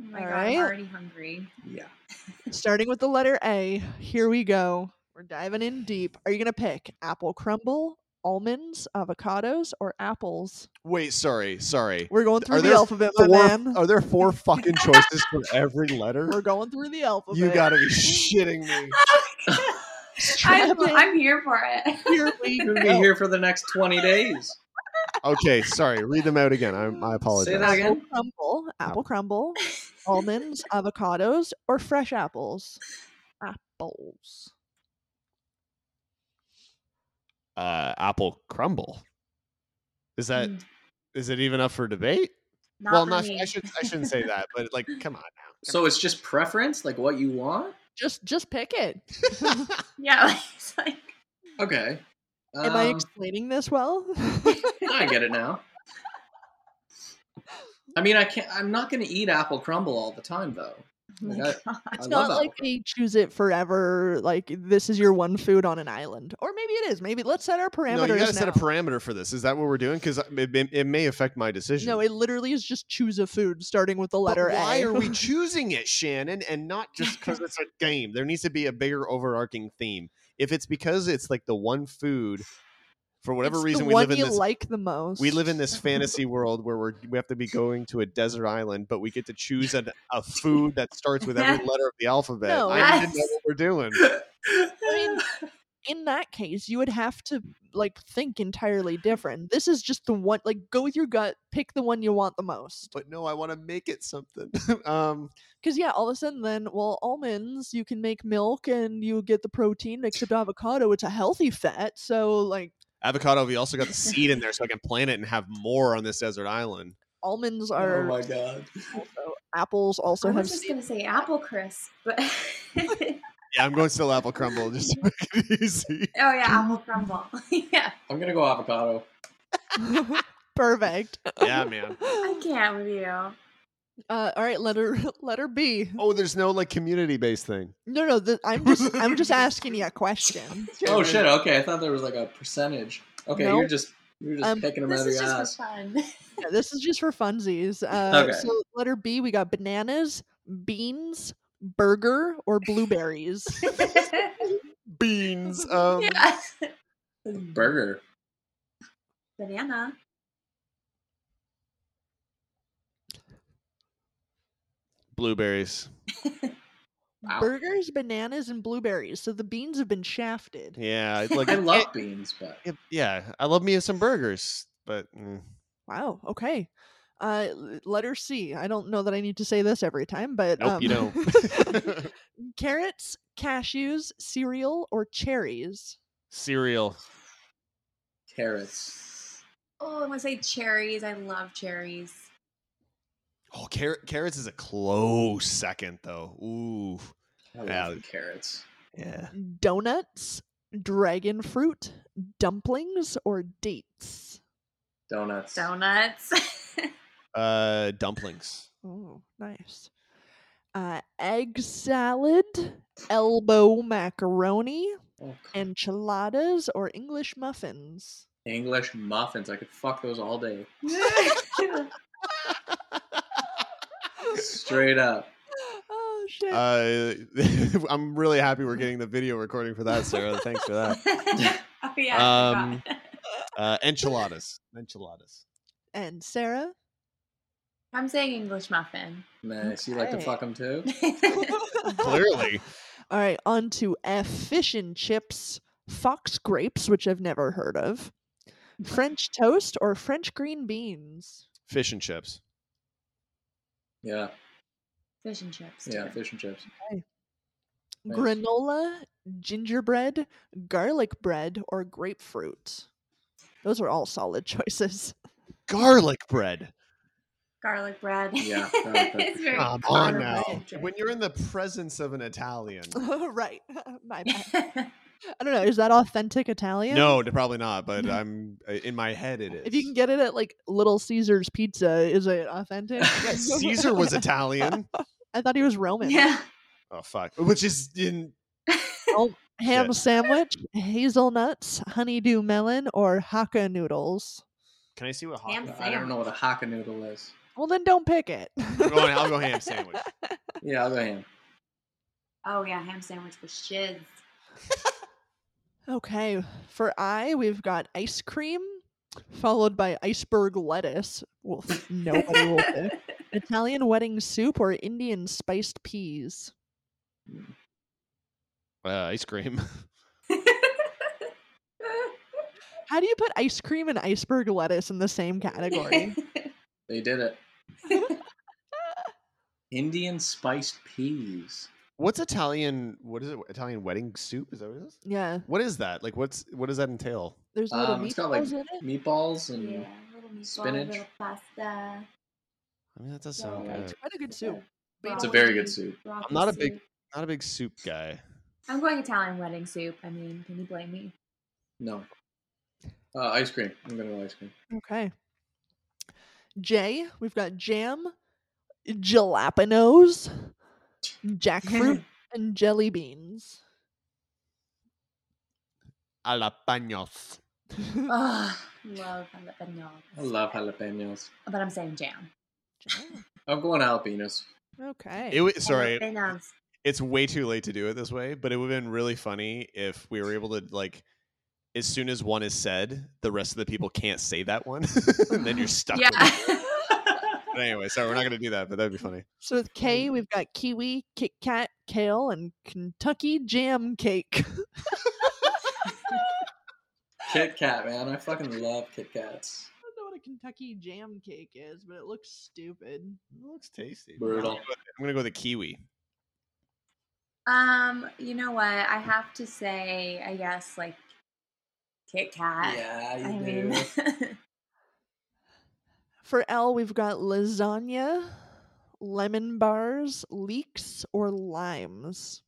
Oh my god, Alright. I'm already hungry. Yeah. starting with the letter A. Here we go. We're diving in deep. Are you gonna pick apple crumble, almonds, avocados, or apples? Wait, sorry, sorry. We're going through Are the there alphabet, my man. are there four fucking choices for every letter? We're going through the alphabet. You gotta be shitting me. I'm, I'm here for it. Here we You're gonna be here for the next 20 days. Okay, sorry. Read them out again. I, I apologize. Say that apple crumble, apple crumble, almonds, avocados, or fresh apples. Apples. Uh, apple crumble. Is that Mm, is it even up for debate? Not well, not. me. I should I shouldn't say that, but like, come on now. So it's just preference, like what you want? Just just pick it. Yeah, like, it's like Okay. Am I Um, explaining this well? I get it now. I mean, I can't. I'm not going to eat apple crumble all the time, though. Like, my I- It's I not like apple they choose it forever. Like this is your one food on an island, or maybe it is. Maybe let's set our parameters. No, you got to set a parameter for this. Is that what we're doing? Because it, it, it may affect my decision. No, it literally is just choose a food starting with the But letter why A. are we choosing it, Shannon, and not just because it's a game? There needs to be a bigger overarching theme. If it's because it's like the one food, for whatever It's reason, the we one live in you this. like the most. we live in this fantasy world where we're we have to be going to a desert island, but we get to choose a, a food that starts with every letter of the alphabet. No, I need to know what we're doing. mean, in that case, you would have to like think entirely different. This is just the one. Like, go with your gut. Pick the one you want the most. But no, I want to make it something. um, Because yeah, all of a sudden, then, well, almonds you can make milk and you get the protein. Except avocado, it's a healthy fat. So like, avocado. We also got the seed in there, so I can plant it and have more on this desert island. almonds are oh my god. also apples. Also I have just seed. gonna say apple crisp, but oh Yeah, I'm going still apple crumble just to make it easy. oh yeah, apple crumble. yeah, I'm gonna go avocado. Perfect. Yeah, man. I can't with you. Uh, all right, letter letter B. Oh, there's no like community based thing. No, no, th- I'm just I'm just asking you a question. Oh shit. Okay, I thought there was like a percentage. Okay, No. you're just you're just Um, picking them This out of is your just for ass. fun. Yeah, this is just for funsies. Uh, Okay. So letter B, we got bananas, beans, burger, or blueberries. Beans. Um, yeah. Burger. Banana. blueberries. Wow. Burgers, bananas, and blueberries. So the beans have been shafted. Yeah, like I love it- beans, but it- yeah, I love me some burgers, but mm, Wow. Okay. Uh, letter C. I don't know that I need to say this every time, but nope, um, you don't. carrots, cashews, cereal, or cherries. Cereal. carrots. Oh, I'm gonna say cherries. I love cherries. Oh, carrot carrots is a close second though. Ooh, I Yeah. carrots. yeah. Donuts, dragon fruit, dumplings, or dates. Donuts. Donuts. Uh, dumplings. Oh, nice. Uh, egg salad, elbow macaroni, Oh, enchiladas, or English muffins. English muffins. I could fuck those all day. Straight up. Oh shit! Uh, I'm really happy we're getting the video recording for that, Sarah. Thanks for that. oh yeah. Um. Uh, enchiladas. Enchiladas. and Sarah. I'm saying English muffin. Nice. You like to fuck them too? Clearly. All right, on to F. Fish and chips, fox grapes, which I've never heard of, French toast, or French green beans. Fish and chips. Yeah. Fish and chips. Yeah. Fish and chips. Nice. Granola, gingerbread, garlic bread, or grapefruit. Those are all solid choices. Garlic bread. Garlic bread. Yeah, garlic bread it's very Come on on now. When you're in the presence of an Italian. right. My bad. I don't know. Is that authentic Italian? No, probably not. But I'm uh, in my head. It is. If you can get it at like Little Caesar's Pizza, is it authentic? Caesar was Italian. I thought he was Roman. yeah. Oh fuck! Which is in Ham Shit. sandwich, hazelnuts, honeydew melon, or Hakka noodles. Can I see what hot? Ham I don't know what a Hakka noodle is. Well, then don't pick it. I'm going, I'll go ham sandwich. Yeah, I'll go ham. Oh yeah, ham sandwich with shiz. Okay, for I, we've got ice cream, followed by iceberg lettuce. Well, nobody will pick. Italian wedding soup or Indian spiced peas. Uh, ice cream. How do you put ice cream and iceberg lettuce in the same category? They did it. Indian spiced peas. What's Italian? What is it? Italian wedding soup? Is that what it is? yeah, What is that? Like, what's what does that entail? there's little Um, it's got like meatballs in it. meatballs and yeah, little meatball, spinach. little pasta. I mean, that does sound Yeah, good. It's quite a good soup. it's a very good soup. I'm not a big not a big soup guy. I'm going Italian wedding soup. I mean, can you blame me? No. Uh, ice cream. I'm gonna go ice cream. Okay. J, we've got jam, jalapenos, jackfruit, and jelly beans. Jalapenos. oh, love jalapeno. I love jalapenos. But I'm saying jam. Jam. I'm going jalapenos. Okay. It was sorry. Jalapenos. It's way too late to do it this way, but it would have been really funny if we were able to like. As soon as one is said, the rest of the people can't say that one, and then you're stuck. Yeah. But anyway, sorry, we're not going to do that, but that'd be funny. so with K, we've got kiwi, Kit Kat, kale, and Kentucky jam cake. Kit Kat, man. I fucking love Kit Kats. I don't know what a Kentucky jam cake is, but it looks stupid. It looks tasty. Brutal. I'm gonna go with the kiwi. um, you know what? I have to say, I guess like Kit Kat. Yeah, you I do. mean, For L, we've got lasagna, lemon bars, leeks, or limes.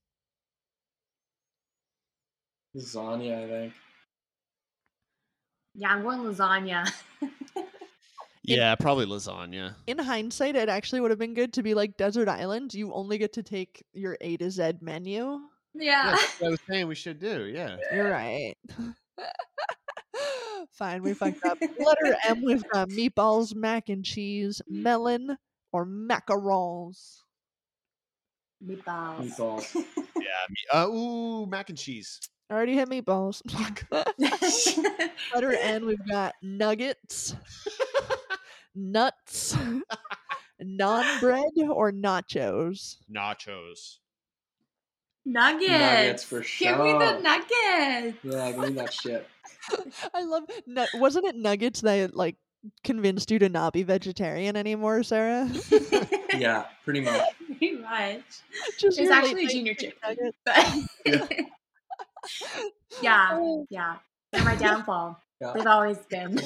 Lasagna, I think. yeah, I'm going lasagna. Yeah, probably lasagna. In hindsight, it actually would have been good to be like Desert Island. You only get to take your A to Z menu. Yeah, yeah. that's what I was saying we should do. Yeah. You're right. Fine, we fucked up. Letter M, we've got meatballs, mac and cheese, melon, or macarons. Meatballs. Meatballs. Yeah. Me, uh, ooh, mac and cheese. I already hit meatballs. Letter N, we've got nuggets, nuts, naan bread, or nachos. Nachos. Nuggets. Nuggets for Give me the nuggets. Yeah, give me that shit. I love. Nu- wasn't it nuggets that like convinced you to not be vegetarian anymore, Sarah? Yeah, pretty much. Pretty much. Just It's your late actually night junior chicken chicken. nuggets. But yeah, yeah. They're my downfall. Yeah. They've always been.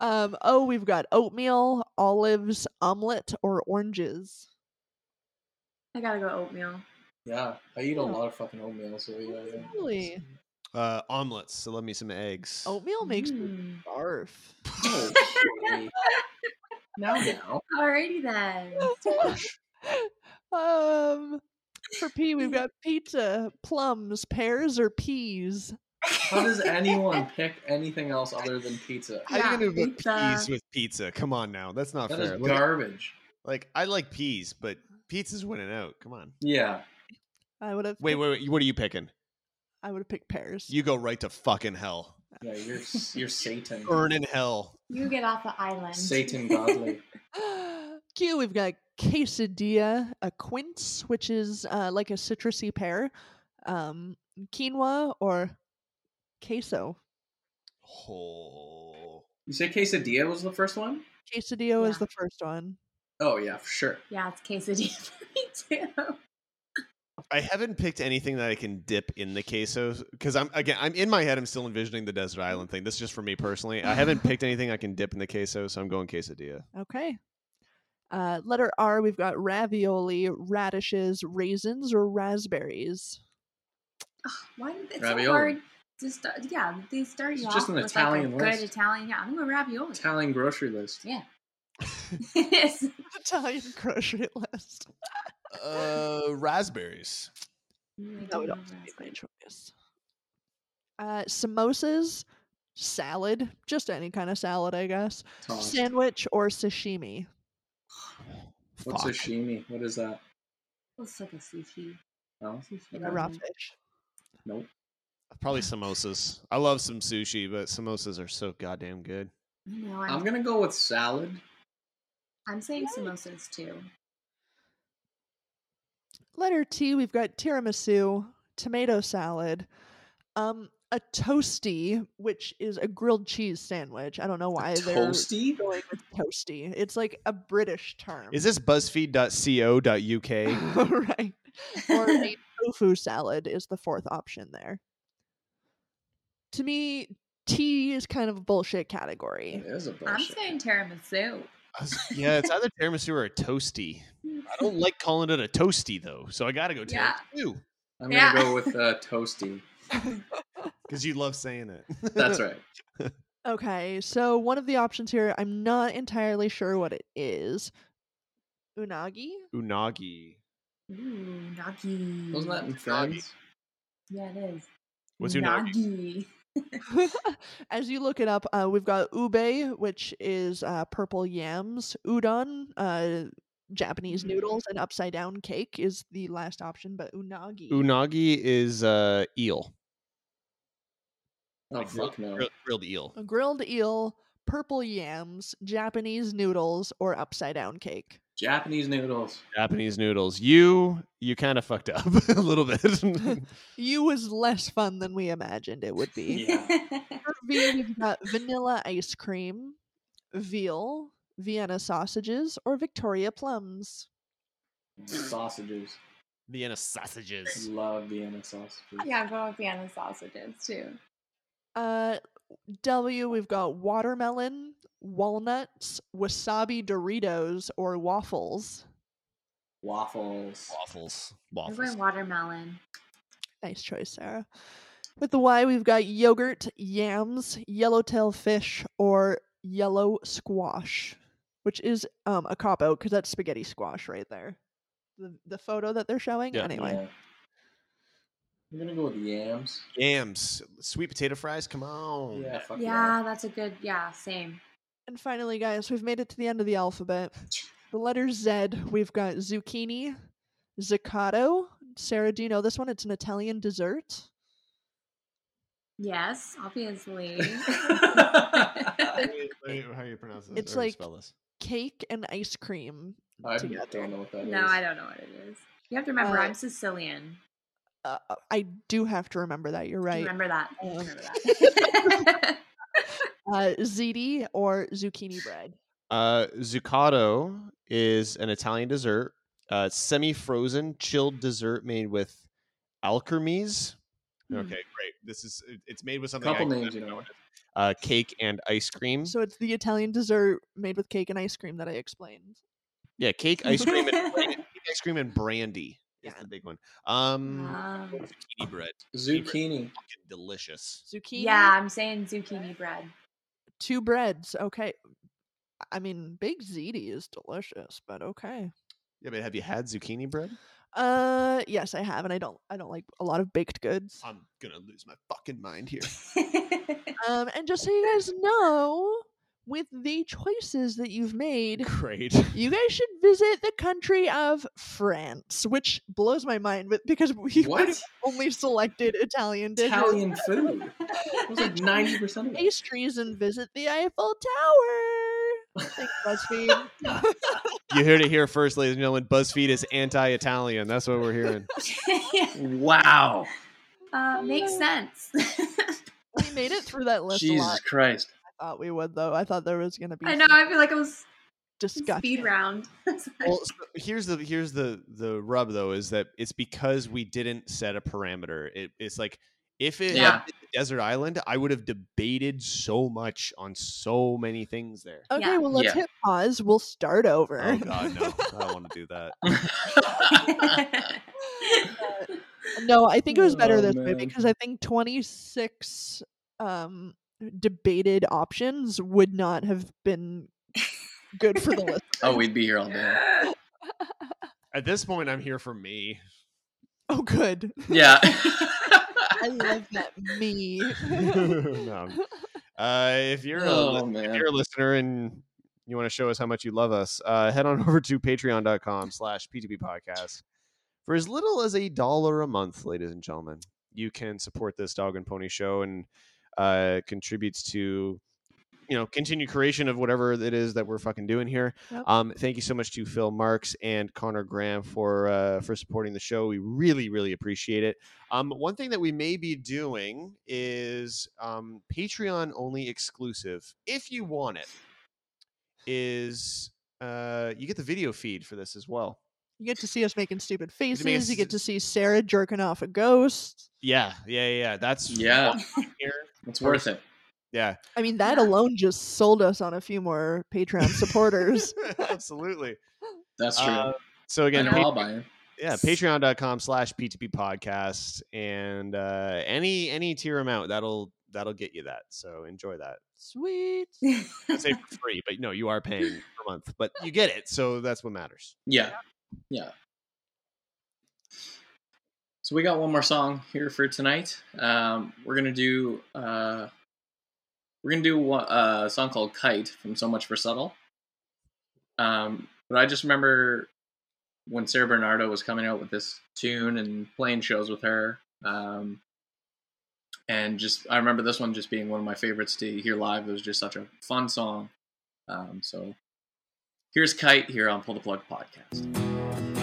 um. Oh, we've got oatmeal, olives, omelet, or oranges. I gotta go oatmeal. Yeah, I eat a lot of fucking oatmeal, so yeah. yeah. Really, Uh, omelets. So love me some eggs. oatmeal makes me Mm. barf. Oh, shitty. now, now. Alrighty then. um. For P, we've got pizza, plums, pears, or peas. How does anyone pick anything else other than pizza? How you Yeah, gonna put pizza. peas with pizza? Come on now, that's not That fair. is Like, garbage. like I like peas, but pizza's winning out. Come on. Yeah. I would have. Wait, wait, wait. What are you picking? I would have picked pears. You go right to fucking hell. Yeah, you're you're Satan. Burn in hell. You get off the island. Satan godly. Q, we've got quesadilla, a quince, which is uh, like a citrusy pear, um, quinoa, or queso. Oh. You say quesadilla was the first one? Quesadilla is Yeah. the first one. Oh yeah, for sure. Yeah, it's quesadilla for me too. I haven't picked anything that I can dip in the queso because I'm again I'm in my head I'm still envisioning the desert island thing. This is just for me personally. I haven't picked anything I can dip in the queso, so I'm going quesadilla. Okay. Uh, letter R, we've got ravioli, radishes, raisins, or raspberries. Why it's Ravioli. so hard to start? Yeah, they start It's you just off an with Italian like a list. good Italian. Yeah, I'm going ravioli. Italian grocery list. Yeah. Yes. Italian grocery list. Uh, raspberries. I That would don't also know be my choice. Uh, samosas, salad, just any kind of salad, I guess. Tossed. Sandwich or sashimi. What's Fuck. sashimi? What is that? Looks like a sushi. No. Like a raw fish. Nope. Probably samosas. I love some sushi, but samosas are so goddamn good. I know. I'm, I'm gonna go with salad. I'm saying samosas too. Letter T, we've got tiramisu, tomato salad, um, a toasty, which is a grilled cheese sandwich. I don't know why they're Toasty. going with toasty. It's like a British term. Is this BuzzFeed.co.uk? right? Or a tofu salad is the fourth option there. To me, tea is kind of a bullshit category. It is a I'm saying tiramisu. I was- yeah, it's either tiramisu or a toasty. I don't like calling it a toasty though, so I gotta go Yeah. I'm gonna go with uh, toasty. because you love saying it. That's right. Okay, so one of the options here, I'm not entirely sure what it is. Unagi. Unagi. Ooh, nagi. Wasn't that in Friends? Yeah, it is. What's unagi? Nagi. As you look it up, uh, we've got ube, which is uh, purple yams. Udon, uh, Japanese noodles, and upside down cake is the last option. But unagi. Unagi is uh, eel. Oh Like grilled, fuck no. grilled, grilled eel. a grilled eel, purple yams, Japanese noodles, or upside down cake. Japanese noodles. Japanese noodles. You you kind of fucked up a little bit. You was less fun than we imagined it would be. Yeah. For veal, we've got vanilla ice cream, veal, Vienna sausages, or Victoria plums. Sausages. Vienna sausages. Love Vienna sausages. yeah, I'm going with Vienna sausages too. Uh, W, we've got watermelon, walnuts, wasabi Doritos, or waffles. Waffles. Waffles. I'm Waffles. watermelon. Nice choice, Sarah. With the Y, we've got yogurt, yams, yellowtail fish, or yellow squash, which is um a cop out because that's spaghetti squash right there. The the photo that they're showing. Yeah. Anyway, Yeah. I'm gonna go with yams. Yams. Sweet potato fries. Come on. Yeah, fuck Yeah, that's a good. Yeah, same. And finally, guys, we've made it to the end of the alphabet. The letter Z. We've got zucchini, zaccato. Sarah, do you know this one? It's an Italian dessert. Yes, obviously. How do you- how do you pronounce this? It's like- spell this? Cake and ice cream I together. don't know what that is. no, I don't know what it is. You have to remember, Uh, I'm Sicilian. Uh, I do have to remember that. You're right. Remember that. Uh, Remember that. Uh, ziti or zucchini bread. Uh, zuccotto is an Italian dessert. Uh, semi-frozen chilled dessert made with alkermes. Hmm. Okay, great. This is it's made with something. Couple I- names, you know. Uh, cake and ice cream. So it's the Italian dessert made with cake and ice cream that I explained. Yeah, cake, ice cream, and bran- cake, ice cream and brandy is Yeah. the big one. Um, Um, zucchini bread, Zucchini. fucking delicious. Zucchini. yeah, I'm saying zucchini bread. Two breads. Okay. I mean, big ziti is delicious, but okay. Yeah, but have you had zucchini bread? Uh, yes, I have, and I don't. I don't like a lot of baked goods. I'm gonna lose my fucking mind here. Um, and just so you guys know, with the choices that you've made, Great. you guys should visit the country of France, which blows my mind. But because we What? only selected Italian dishes, Italian food. It was like ninety percent of it. pastries, and visit the Eiffel Tower. Thanks, BuzzFeed. You heard it here first, ladies and gentlemen. BuzzFeed is anti-Italian. That's what we're hearing. Wow. uh, makes sense. we made it through that list a Jesus lot. Christ. I thought we would, though. I thought there was going to be I know. I feel like it was discussion. speed round. Well, so here's the here's the the rub though is that it's because we didn't set a parameter. It, it's like if it Yeah. desert island, I would have debated so much on so many things there. Okay, Yeah. well, let's Yeah. hit pause. We'll start over. Oh God, no! I don't want to do that. No, I think it was better Oh, this way because I think 26 um debated options would not have been good for the list. oh, we'd be here all day. At this point, I'm here for me. Oh, good. Yeah. I love that me. no. Uh, if you're a, oh li- if you're a listener and you want to show us how much you love us, uh, head on over to patreon.com slash p2p podcast. For as little as a dollar a month, ladies and gentlemen, you can support this dog and pony show and uh, contributes to you know continued creation of whatever it is that we're fucking doing here. Yep. Um, thank you so much to Phil Marks and Connor Graham for uh, for supporting the show. We really really appreciate it. Um, one thing that we may be doing is um, Patreon only exclusive, if you want it, is uh, you get the video feed for this as well. You get to see us making stupid faces. You get to see Sarah jerking off a ghost. Yeah, yeah, yeah. yeah. That's Yeah. here. It's worth it. Yeah. I mean, that alone just sold us on a few more Patreon supporters. Absolutely. That's true. Uh, so again, I'll buy. Yeah, patreon.com slash P2P podcast. And uh, any any tier amount, that'll that'll get you that. So enjoy that. Sweet. I say free, but no, you are paying per month. But you get it, so that's what matters. Yeah. Yeah. So we got one more song here for tonight. Um, we're gonna do uh, we're gonna do uh, a song called "Kite" from So Much for Subtle. Um, but I just remember when Sarah Bernardo was coming out with this tune and playing shows with her, um, and just I remember this one just being one of my favorites to hear live. It was just such a fun song. Um, so here's "Kite" here on Pull the Plug podcast.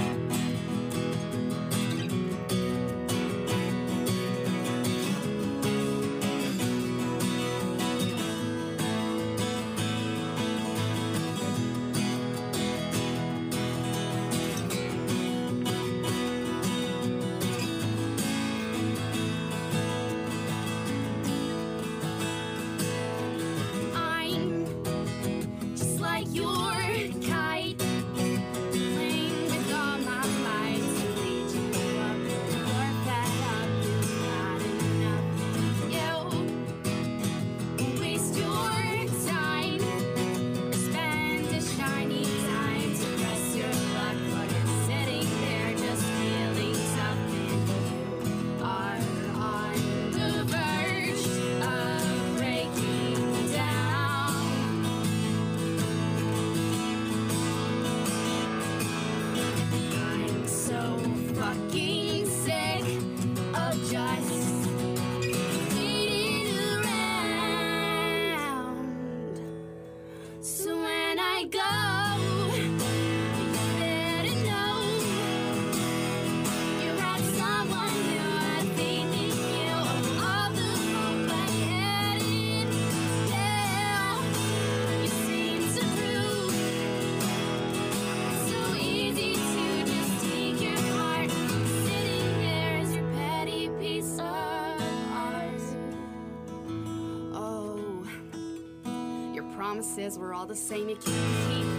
we're all the same. You can't keep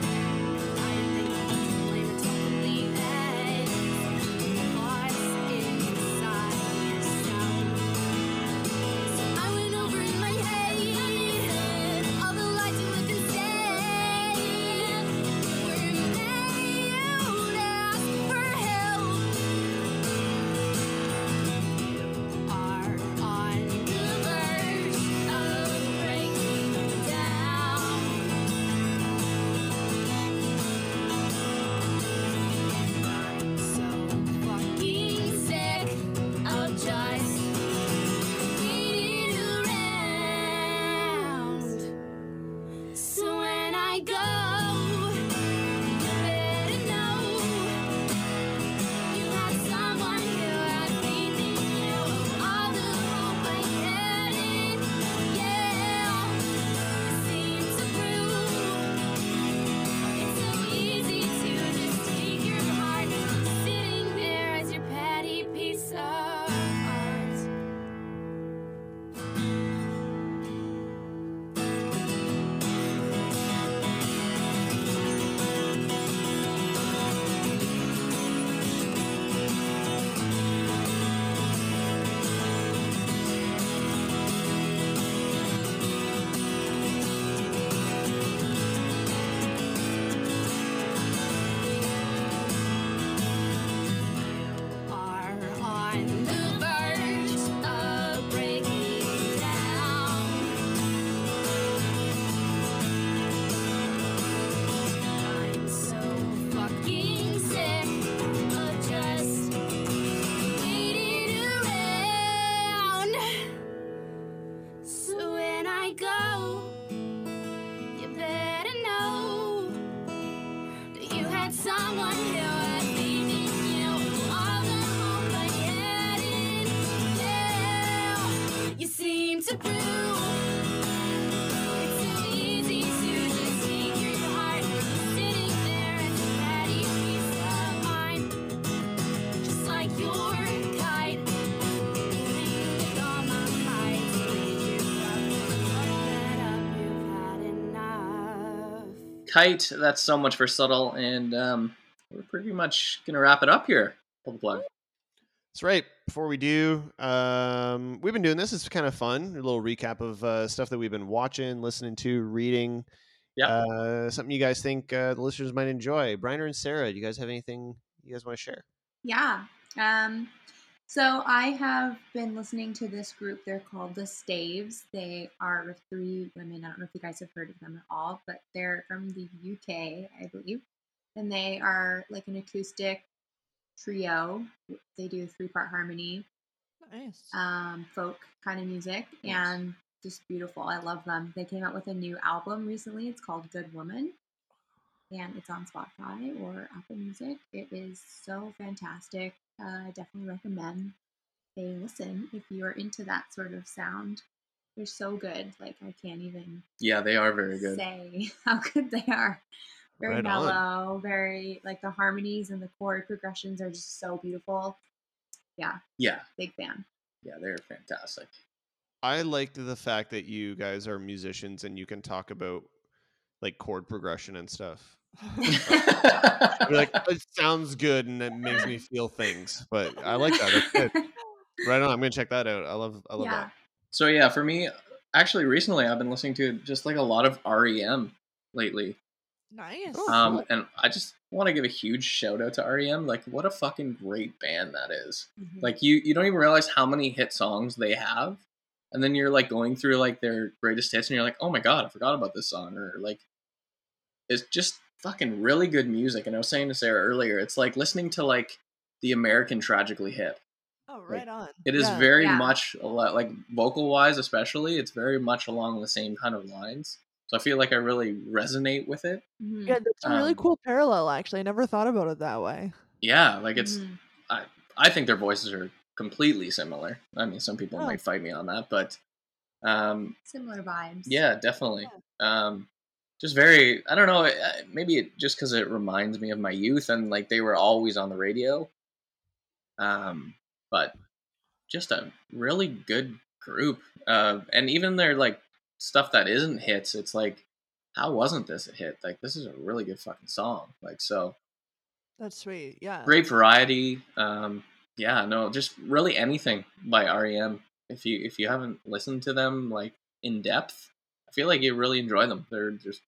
Kite, That's so much for subtle, and um, we're pretty much gonna wrap it up here. Pull the plug. That's right. Before we do, um, we've been doing this. It's kind of fun. A little recap of uh, stuff that we've been watching, listening to, reading. Yeah. Uh, something you guys think uh, the listeners might enjoy. Briner and Sarah, do you guys have anything you guys want to share? Yeah. Um, so I have been listening to this group. They're called the Staves. They are three women. I don't know if you guys have heard of them at all, but they're from the UK, I believe. And they are like an acoustic trio. They do three part harmony, Nice. um, folk kind of music, Nice. and just beautiful. I love them. They came out with a new album recently. It's called Good Woman, and it's on Spotify or Apple Music. It is so fantastic. Uh, I definitely recommend they listen if you are into that sort of sound. They're so good. Like I can't even Yeah, they are very good. say how good they are. Very Right on. mellow, very like the harmonies and the chord progressions are just so beautiful. Yeah, Yeah, big fan. yeah, they're fantastic. I liked the fact that you guys are musicians and you can talk about like chord progression and stuff. You're like, it sounds good and it makes me feel things. But I like that. That's good. Right on. I'm gonna check that out. I love I love yeah. so yeah, for me, actually, recently I've been listening to just like a lot of REM lately. nice. Oh, Um, and I just want to give a huge shout out to REM. Like, what a fucking great band that is. Mhm. Like, you you don't even realize how many hit songs they have, and then you're like going through like their greatest hits, and you're like, oh my god, I forgot about this song, or like, it's just fucking really good music. And I was saying to Sarah earlier, it's like listening to like the American Tragically Hip. oh, right on. It is Yeah. very Yeah. much a lot, like vocal wise, especially. It's very much along the same kind of lines. So I feel like I really resonate with it. Mhm. Yeah, that's a really Um, cool parallel. Actually, I never thought about it that way. Yeah, like it's. Mhm. I I think their voices are completely similar. I mean, some people Oh. might fight me on that, but um, similar vibes. yeah, definitely. Um, just very. I don't know. Maybe it, just because it reminds me of my youth and like they were always on the radio. Um, but just a really good group. Uh, and even their like stuff that isn't hits, it's like, how wasn't this a hit? Like this is a really good fucking song. Like so That's sweet. Yeah. great variety. Um, yeah, no, just really anything by REM. If you if you haven't listened to them like in depth, I feel like you really enjoy them. They're just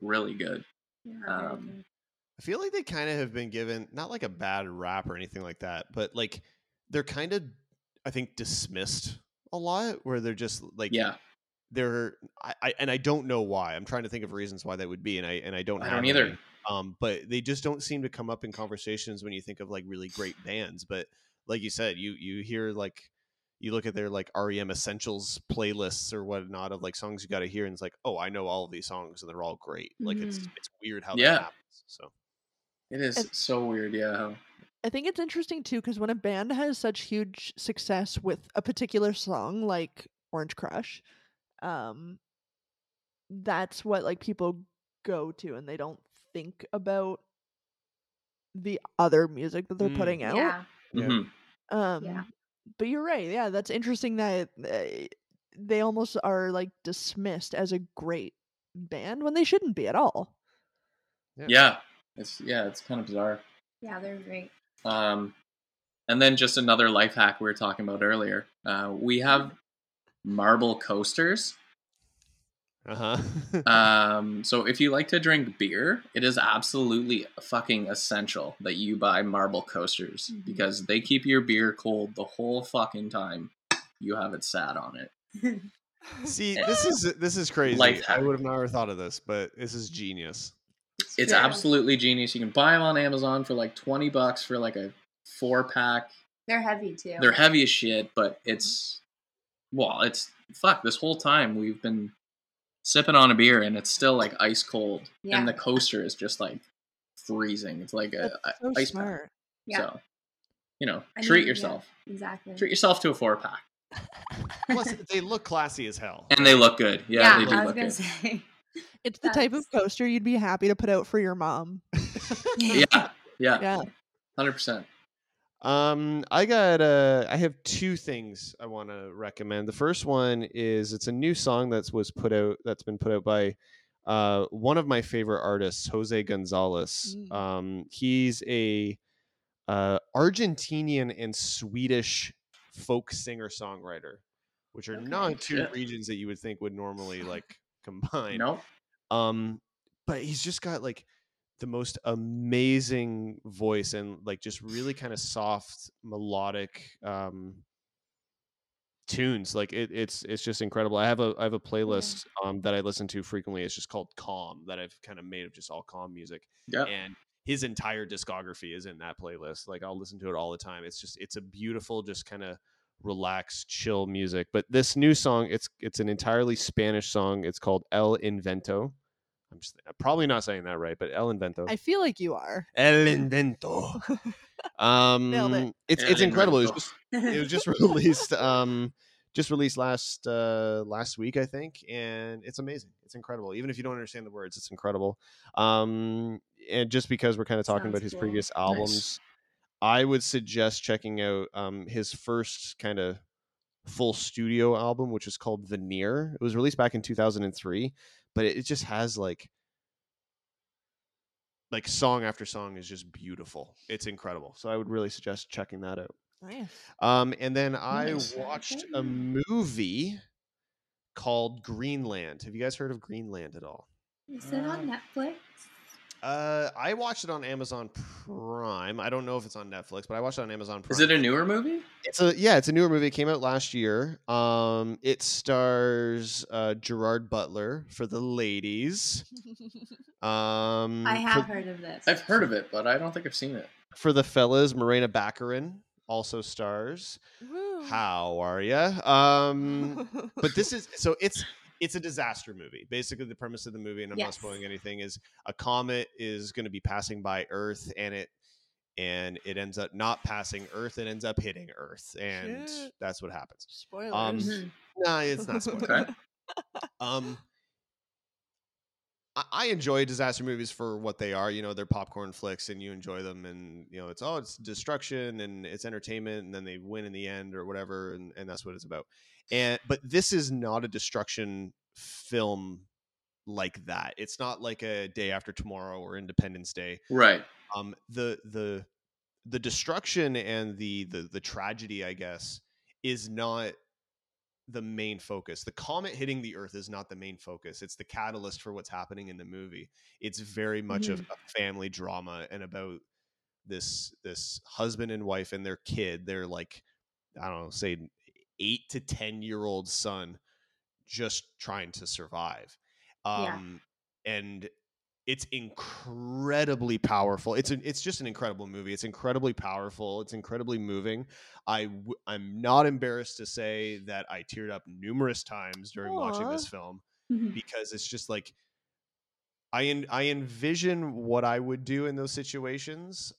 really good. Yeah, Um. I feel like they kind of have been given not like a bad rap or anything like that, but like they're kind of I think dismissed a lot where they're just like Yeah, they're I, I and I don't know why. I'm trying to think of reasons why that would be and I and I don't I have don't either. any. Um but they just don't seem to come up in conversations when you think of like really great bands, but like you said, you you hear like you look at their like REM essentials playlists or whatnot of like songs you got to hear, and it's like, oh, I know all of these songs, and they're all great. Like it's Mhm. it's weird how Yeah. that happens. So it is And- so weird. Yeah, I think it's interesting too because when a band has such huge success with a particular song like Orange Crush, um, that's what like people go to and they don't think about the other music that they're Mm. putting out. Yeah. Yeah. Mhm. Um, Yeah. But you're right. Yeah, that's interesting that uh, they almost are like dismissed as a great band when they shouldn't be at all. Yeah. yeah. It's yeah, it's kind of bizarre. Yeah, they're great. Um, and then just another life hack we were talking about earlier. Uh, we have marble coasters. Uh huh. Um, so if you like to drink beer, it is absolutely fucking essential that you buy marble coasters Mhm. because they keep your beer cold the whole fucking time you have it sat on it. See, this is this is crazy. Life I would have never thought of this, but this is genius. It's true. absolutely genius. You can buy them on Amazon for like 20 bucks for like a four pack. They're heavy too. They're heavy as shit, but it's well, it's fuck. This whole time we've been sipping on a beer and it's still like ice cold, Yeah. and the coaster is just like freezing. It's like a, That's a so ice pack. Yeah. So, you know, I treat mean, yeah. yourself. Exactly. Treat yourself to a four pack, Plus, they look classy as hell. and they look good. Yeah, yeah, they do I was look gonna good. say. It's the type of coaster you'd be happy to put out for your mom. Yeah, yeah, Yeah. hundred percent. Um, I got uh, I have two things I want to recommend. The first one is it's a new song that's was put out that's been put out by uh one of my favorite artists, Jose Gonzalez. Mm. Um, he's a uh, Argentinian and Swedish folk singer songwriter, which are Okay, not two shit. regions that you would think would normally like combine. Nope. Um, but he's just got like the most amazing voice and like just really kind of soft melodic um tunes like it, it's it's just incredible. I have a i have a playlist um that i listen to frequently. It's just called calm that i've kind of made of just all calm music yeah. and his entire discography is in that playlist. Like i'll listen to it all the time. It's just it's a beautiful just kind of relaxed chill music but this new song it's it's an entirely spanish song. It's called el invento i'm just I'm probably not saying that right but el invento I feel like you are. el invento um Nailed it. it's El it's incredible it was just it was just released um just released last uh last week i think and it's amazing it's incredible even if you don't understand the words it's incredible um and just because we're kind of talking Sounds about his cool. previous Nice. albums i would suggest checking out um his first kind of full studio album which is called veneer it was released back in 2003 but it, it just has like like song after song is just beautiful it's incredible so i would really suggest checking that out Nice. um, and then I Nice. watched a movie called Greenland. Have you guys heard of Greenland at all? Is it on Netflix? Uh, I watched it on Amazon Prime. I don't know if it's on Netflix, but I watched it on Amazon Prime. Is it a newer movie? It's a yeah, it's a newer movie. It came out last year. Um, it stars uh, Gerard Butler for the ladies. Um, I have for, heard of this. I've heard of it, but I don't think I've seen it. for the fellas. Morena Baccarin also stars. Woo. How are you? Um, but this is so it's it's a disaster movie. Basically, the premise of the movie, and I'm not spoiling anything, is a comet is going to be passing by Earth, and it and it ends up not passing Earth. It ends up hitting Earth, and Shit. that's what happens. Spoilers. Um. No, it's not spoiler. Okay. Um, I, enjoy disaster movies for what they are. You know, they're popcorn flicks, and you enjoy them. And you know, it's oh, it's destruction and it's entertainment, and then they win in the end or whatever, and, and that's what it's about. And but this is not a destruction film like that. It's not like a Day After Tomorrow or Independence Day Right. um the the the destruction and the the the tragedy i guess is not the main focus. The comet hitting the earth is not the main focus. It's the catalyst for what's happening in the movie. It's very much of a family drama and about this this husband and wife and their kid. They're like i don't know say 8 to 10 year old son just trying to survive. Yeah. um and it's incredibly powerful. It's a, it's just an incredible movie. It's incredibly powerful. It's incredibly moving. I w- I'm not embarrassed to say that I teared up numerous times during watching this Aw. film Mhm. because it's just like I en- I envision what I would do in those situations,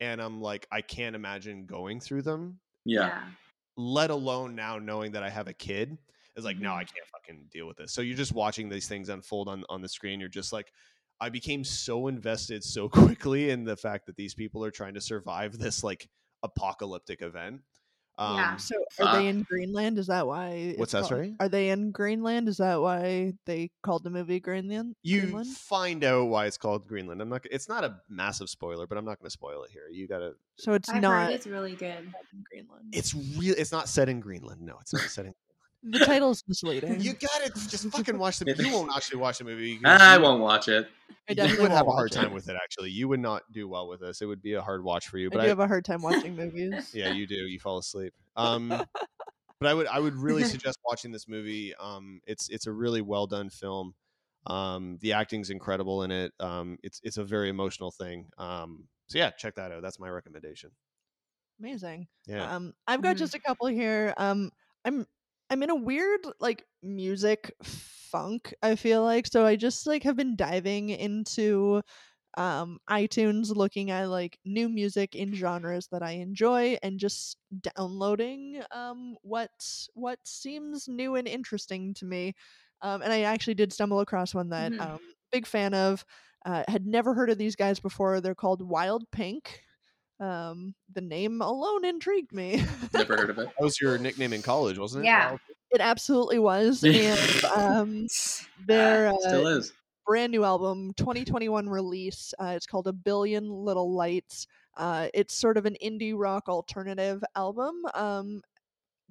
and I'm like I can't imagine going through them. Yeah. Let alone now knowing that I have a kid. It's like no, I Mhm. can't fucking deal with this. So you're just watching these things unfold on on the screen. You're just like. I became so invested so quickly in the fact that these people are trying to survive this like apocalyptic event. Um, Yeah. So are they in Greenland? Is that why? What's that, called- sorry? Are they in Greenland? Is that why they called the movie Greenland? you Greenland? find out why it's called Greenland. I'm not. It's not a massive spoiler, but I'm not going to spoil it here. You gotta. So it's I've not heard it's really good. in Greenland. It's real. It's not set in Greenland. No, it's not set in. The title's misleading. You gotta just fucking watch the. Movie. You won't actually watch the movie. because I won't watch it. I You definitely would have a hard time it. with it. Actually, you would not do well with this. It would be a hard watch for you. I But do I, have a hard time watching movies. yeah, you do. You fall asleep. Um, but I would I would really suggest watching this movie. Um, it's it's a really well done film. Um, the acting's incredible in it. Um, it's it's a very emotional thing. Um, so yeah, check that out. That's my recommendation. Amazing. Yeah. Um, I've got Mhm. just a couple here. Um, I'm I'm in a weird like music funk. I feel like so I just like have been diving into um iTunes, looking at like new music in genres that I enjoy, and just downloading um what what seems new and interesting to me. Um, and I actually did stumble across one that Mhm. um big fan of. Uh, had never heard of these guys before. They're called Wild Pink. Um, the name alone intrigued me. Never heard of it. That was your nickname in college, wasn't it? Yeah. Wild- it absolutely was, and um, their Ah, still uh, is. brand new album, 2021 release. Uh, it's called A Billion Little Lights. Uh, it's sort of an indie rock alternative album. Um,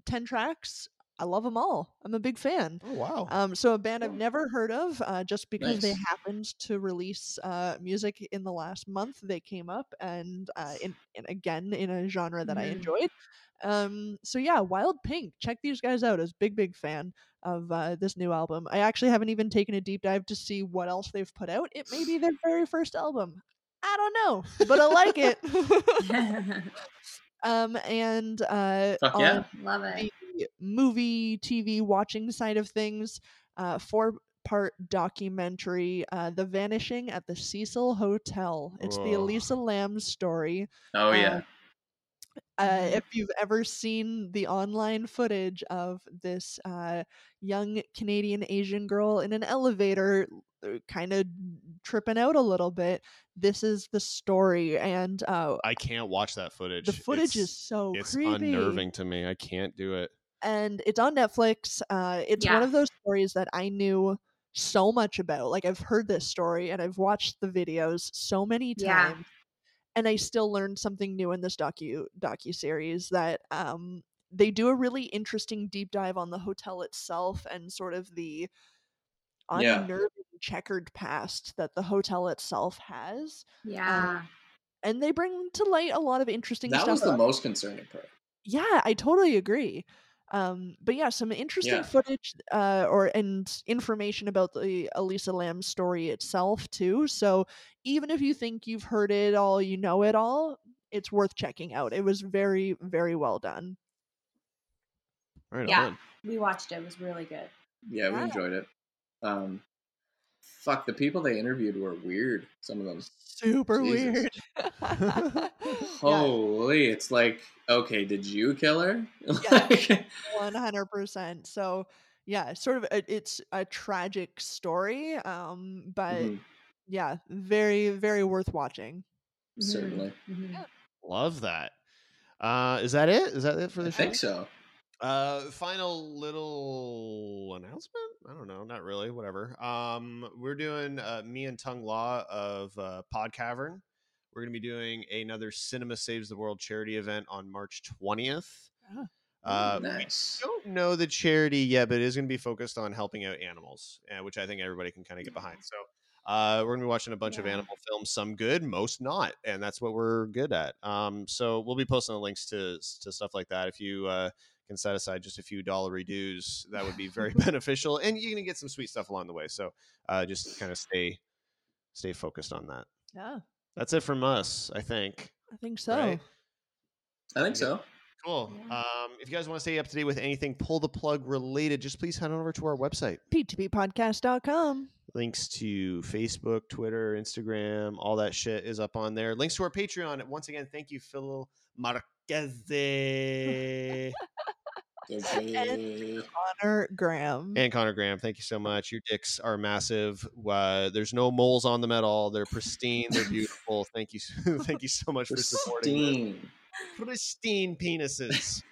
10 tracks. I love them all. I'm a big fan. Oh wow. Um, so a band I've never heard of, uh, just because they happened to release uh, music in the last month, they came up and uh, in, in again in a genre that I Mhm. enjoyed. Um, so yeah, Wild Pink, check these guys out. I was a big big fan of uh, this new album. I actually haven't even taken a deep dive to see what else they've put out. It may be their very first album. I don't know, but I like it. um, and uh, yeah. Love it. the movie TV watching side of things, uh, four part documentary, uh, The Vanishing at the Cecil Hotel. It's the Elisa Lam story. Oh Uh, yeah. Uh, Mhm. if you've ever seen the online footage of this uh, young Canadian Asian girl in an elevator, kind of tripping out a little bit, this is the story. And uh, I can't watch that footage. the footage It's- is so it's creepy unnerving to me. I can't do it. And it's on Netflix. Uh, it's one of those stories that I knew so much about. Like I've heard this story and I've watched the videos so many Yeah. times, and I still learned something new in this docu docu series that um, they do a really interesting deep dive on the hotel itself and sort of the Yeah. unnerving checkered past that the hotel itself has. Yeah. And they bring to light a lot of interesting That stuff. was the most concerning part. yeah i totally agree um but yeah some interesting Yeah. footage uh or and information about the elisa lam story itself too so even if you think you've heard it all you know it all it's worth checking out it was very very well done Right Yeah. on. We watched it. It was really good. Yeah, we Yeah. enjoyed it. Um, fuck, the people they interviewed were weird. Some of them. super Jesus. weird yeah, Holy, it's like, okay, did you kill her? Yeah. 100% so yeah sort of a, it's a tragic story um but Mhm, yeah very very worth watching Mhm. certainly. Mhm. Love that. Uh, is that it? Is that it for the I show? I think so. Uh, final little announcement. I don't know, not really. Whatever. Um, we're doing uh, me and Tung Lo of uh, Pod Cavern. We're going to be doing another Cinema Saves the World charity event on March twentieth. Ah. Uh, we don't know the charity yet, but it is going to be focused on helping out animals, uh, which I think everybody can kind of get behind. So uh, we're going to be watching a bunch of animal films, some good, most not, and that's what we're good at. Um, so we'll be posting the links to to stuff like that. If you uh, can set aside just a few dollary dues, that would be very beneficial, and you're going to get some sweet stuff along the way. So uh, just kind of stay stay focused on that. yeah That's it from us, I think. i think so Right. I think so. Cool. Yeah. Um, if you guys want to stay up to date with anything pull the plug related, just please head on over to our website. ptppodcast.com Links to Facebook, Twitter, Instagram, all that shit is up on there. Links to our Patreon. Once again, thank you, Phil Marquez Okay. Connor Graham. and Connor Graham. Thank you so much. Your dicks are massive. Uh, there's no moles on them at all. They're pristine. They're beautiful. Thank you. thank you so much for supporting. this. Pristine. Pristine penises.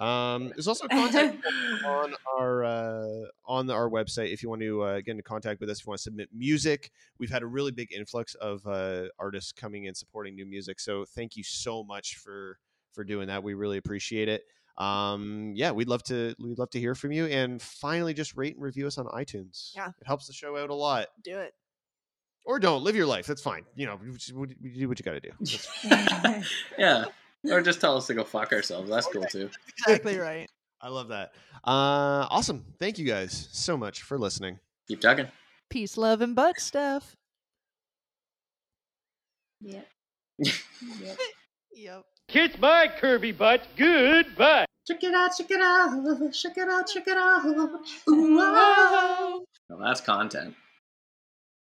Um, there's also contact on our uh, on our website if you want to uh, get into contact with us if you want to submit music. We've had a really big influx of uh, artists coming in supporting new music so thank you so much for for doing that. We really appreciate it. Um yeah we'd love to we'd love to hear from you and finally just rate and review us on itunes. Yeah. it helps the show out a lot. Do it. or don't. Live your life. That's fine. You know you just- you do what you got to do yeah. Or just tell us to go fuck ourselves. That's cool too. Exactly right. i love that uh awesome thank you guys so much for listening Keep talking. Peace, love, and butt stuff. Yep. Yep. Yep. Kiss my curvy butt. Goodbye. Check it out, check it out, check it out, check it out. Ooh, ah. Well, that's content.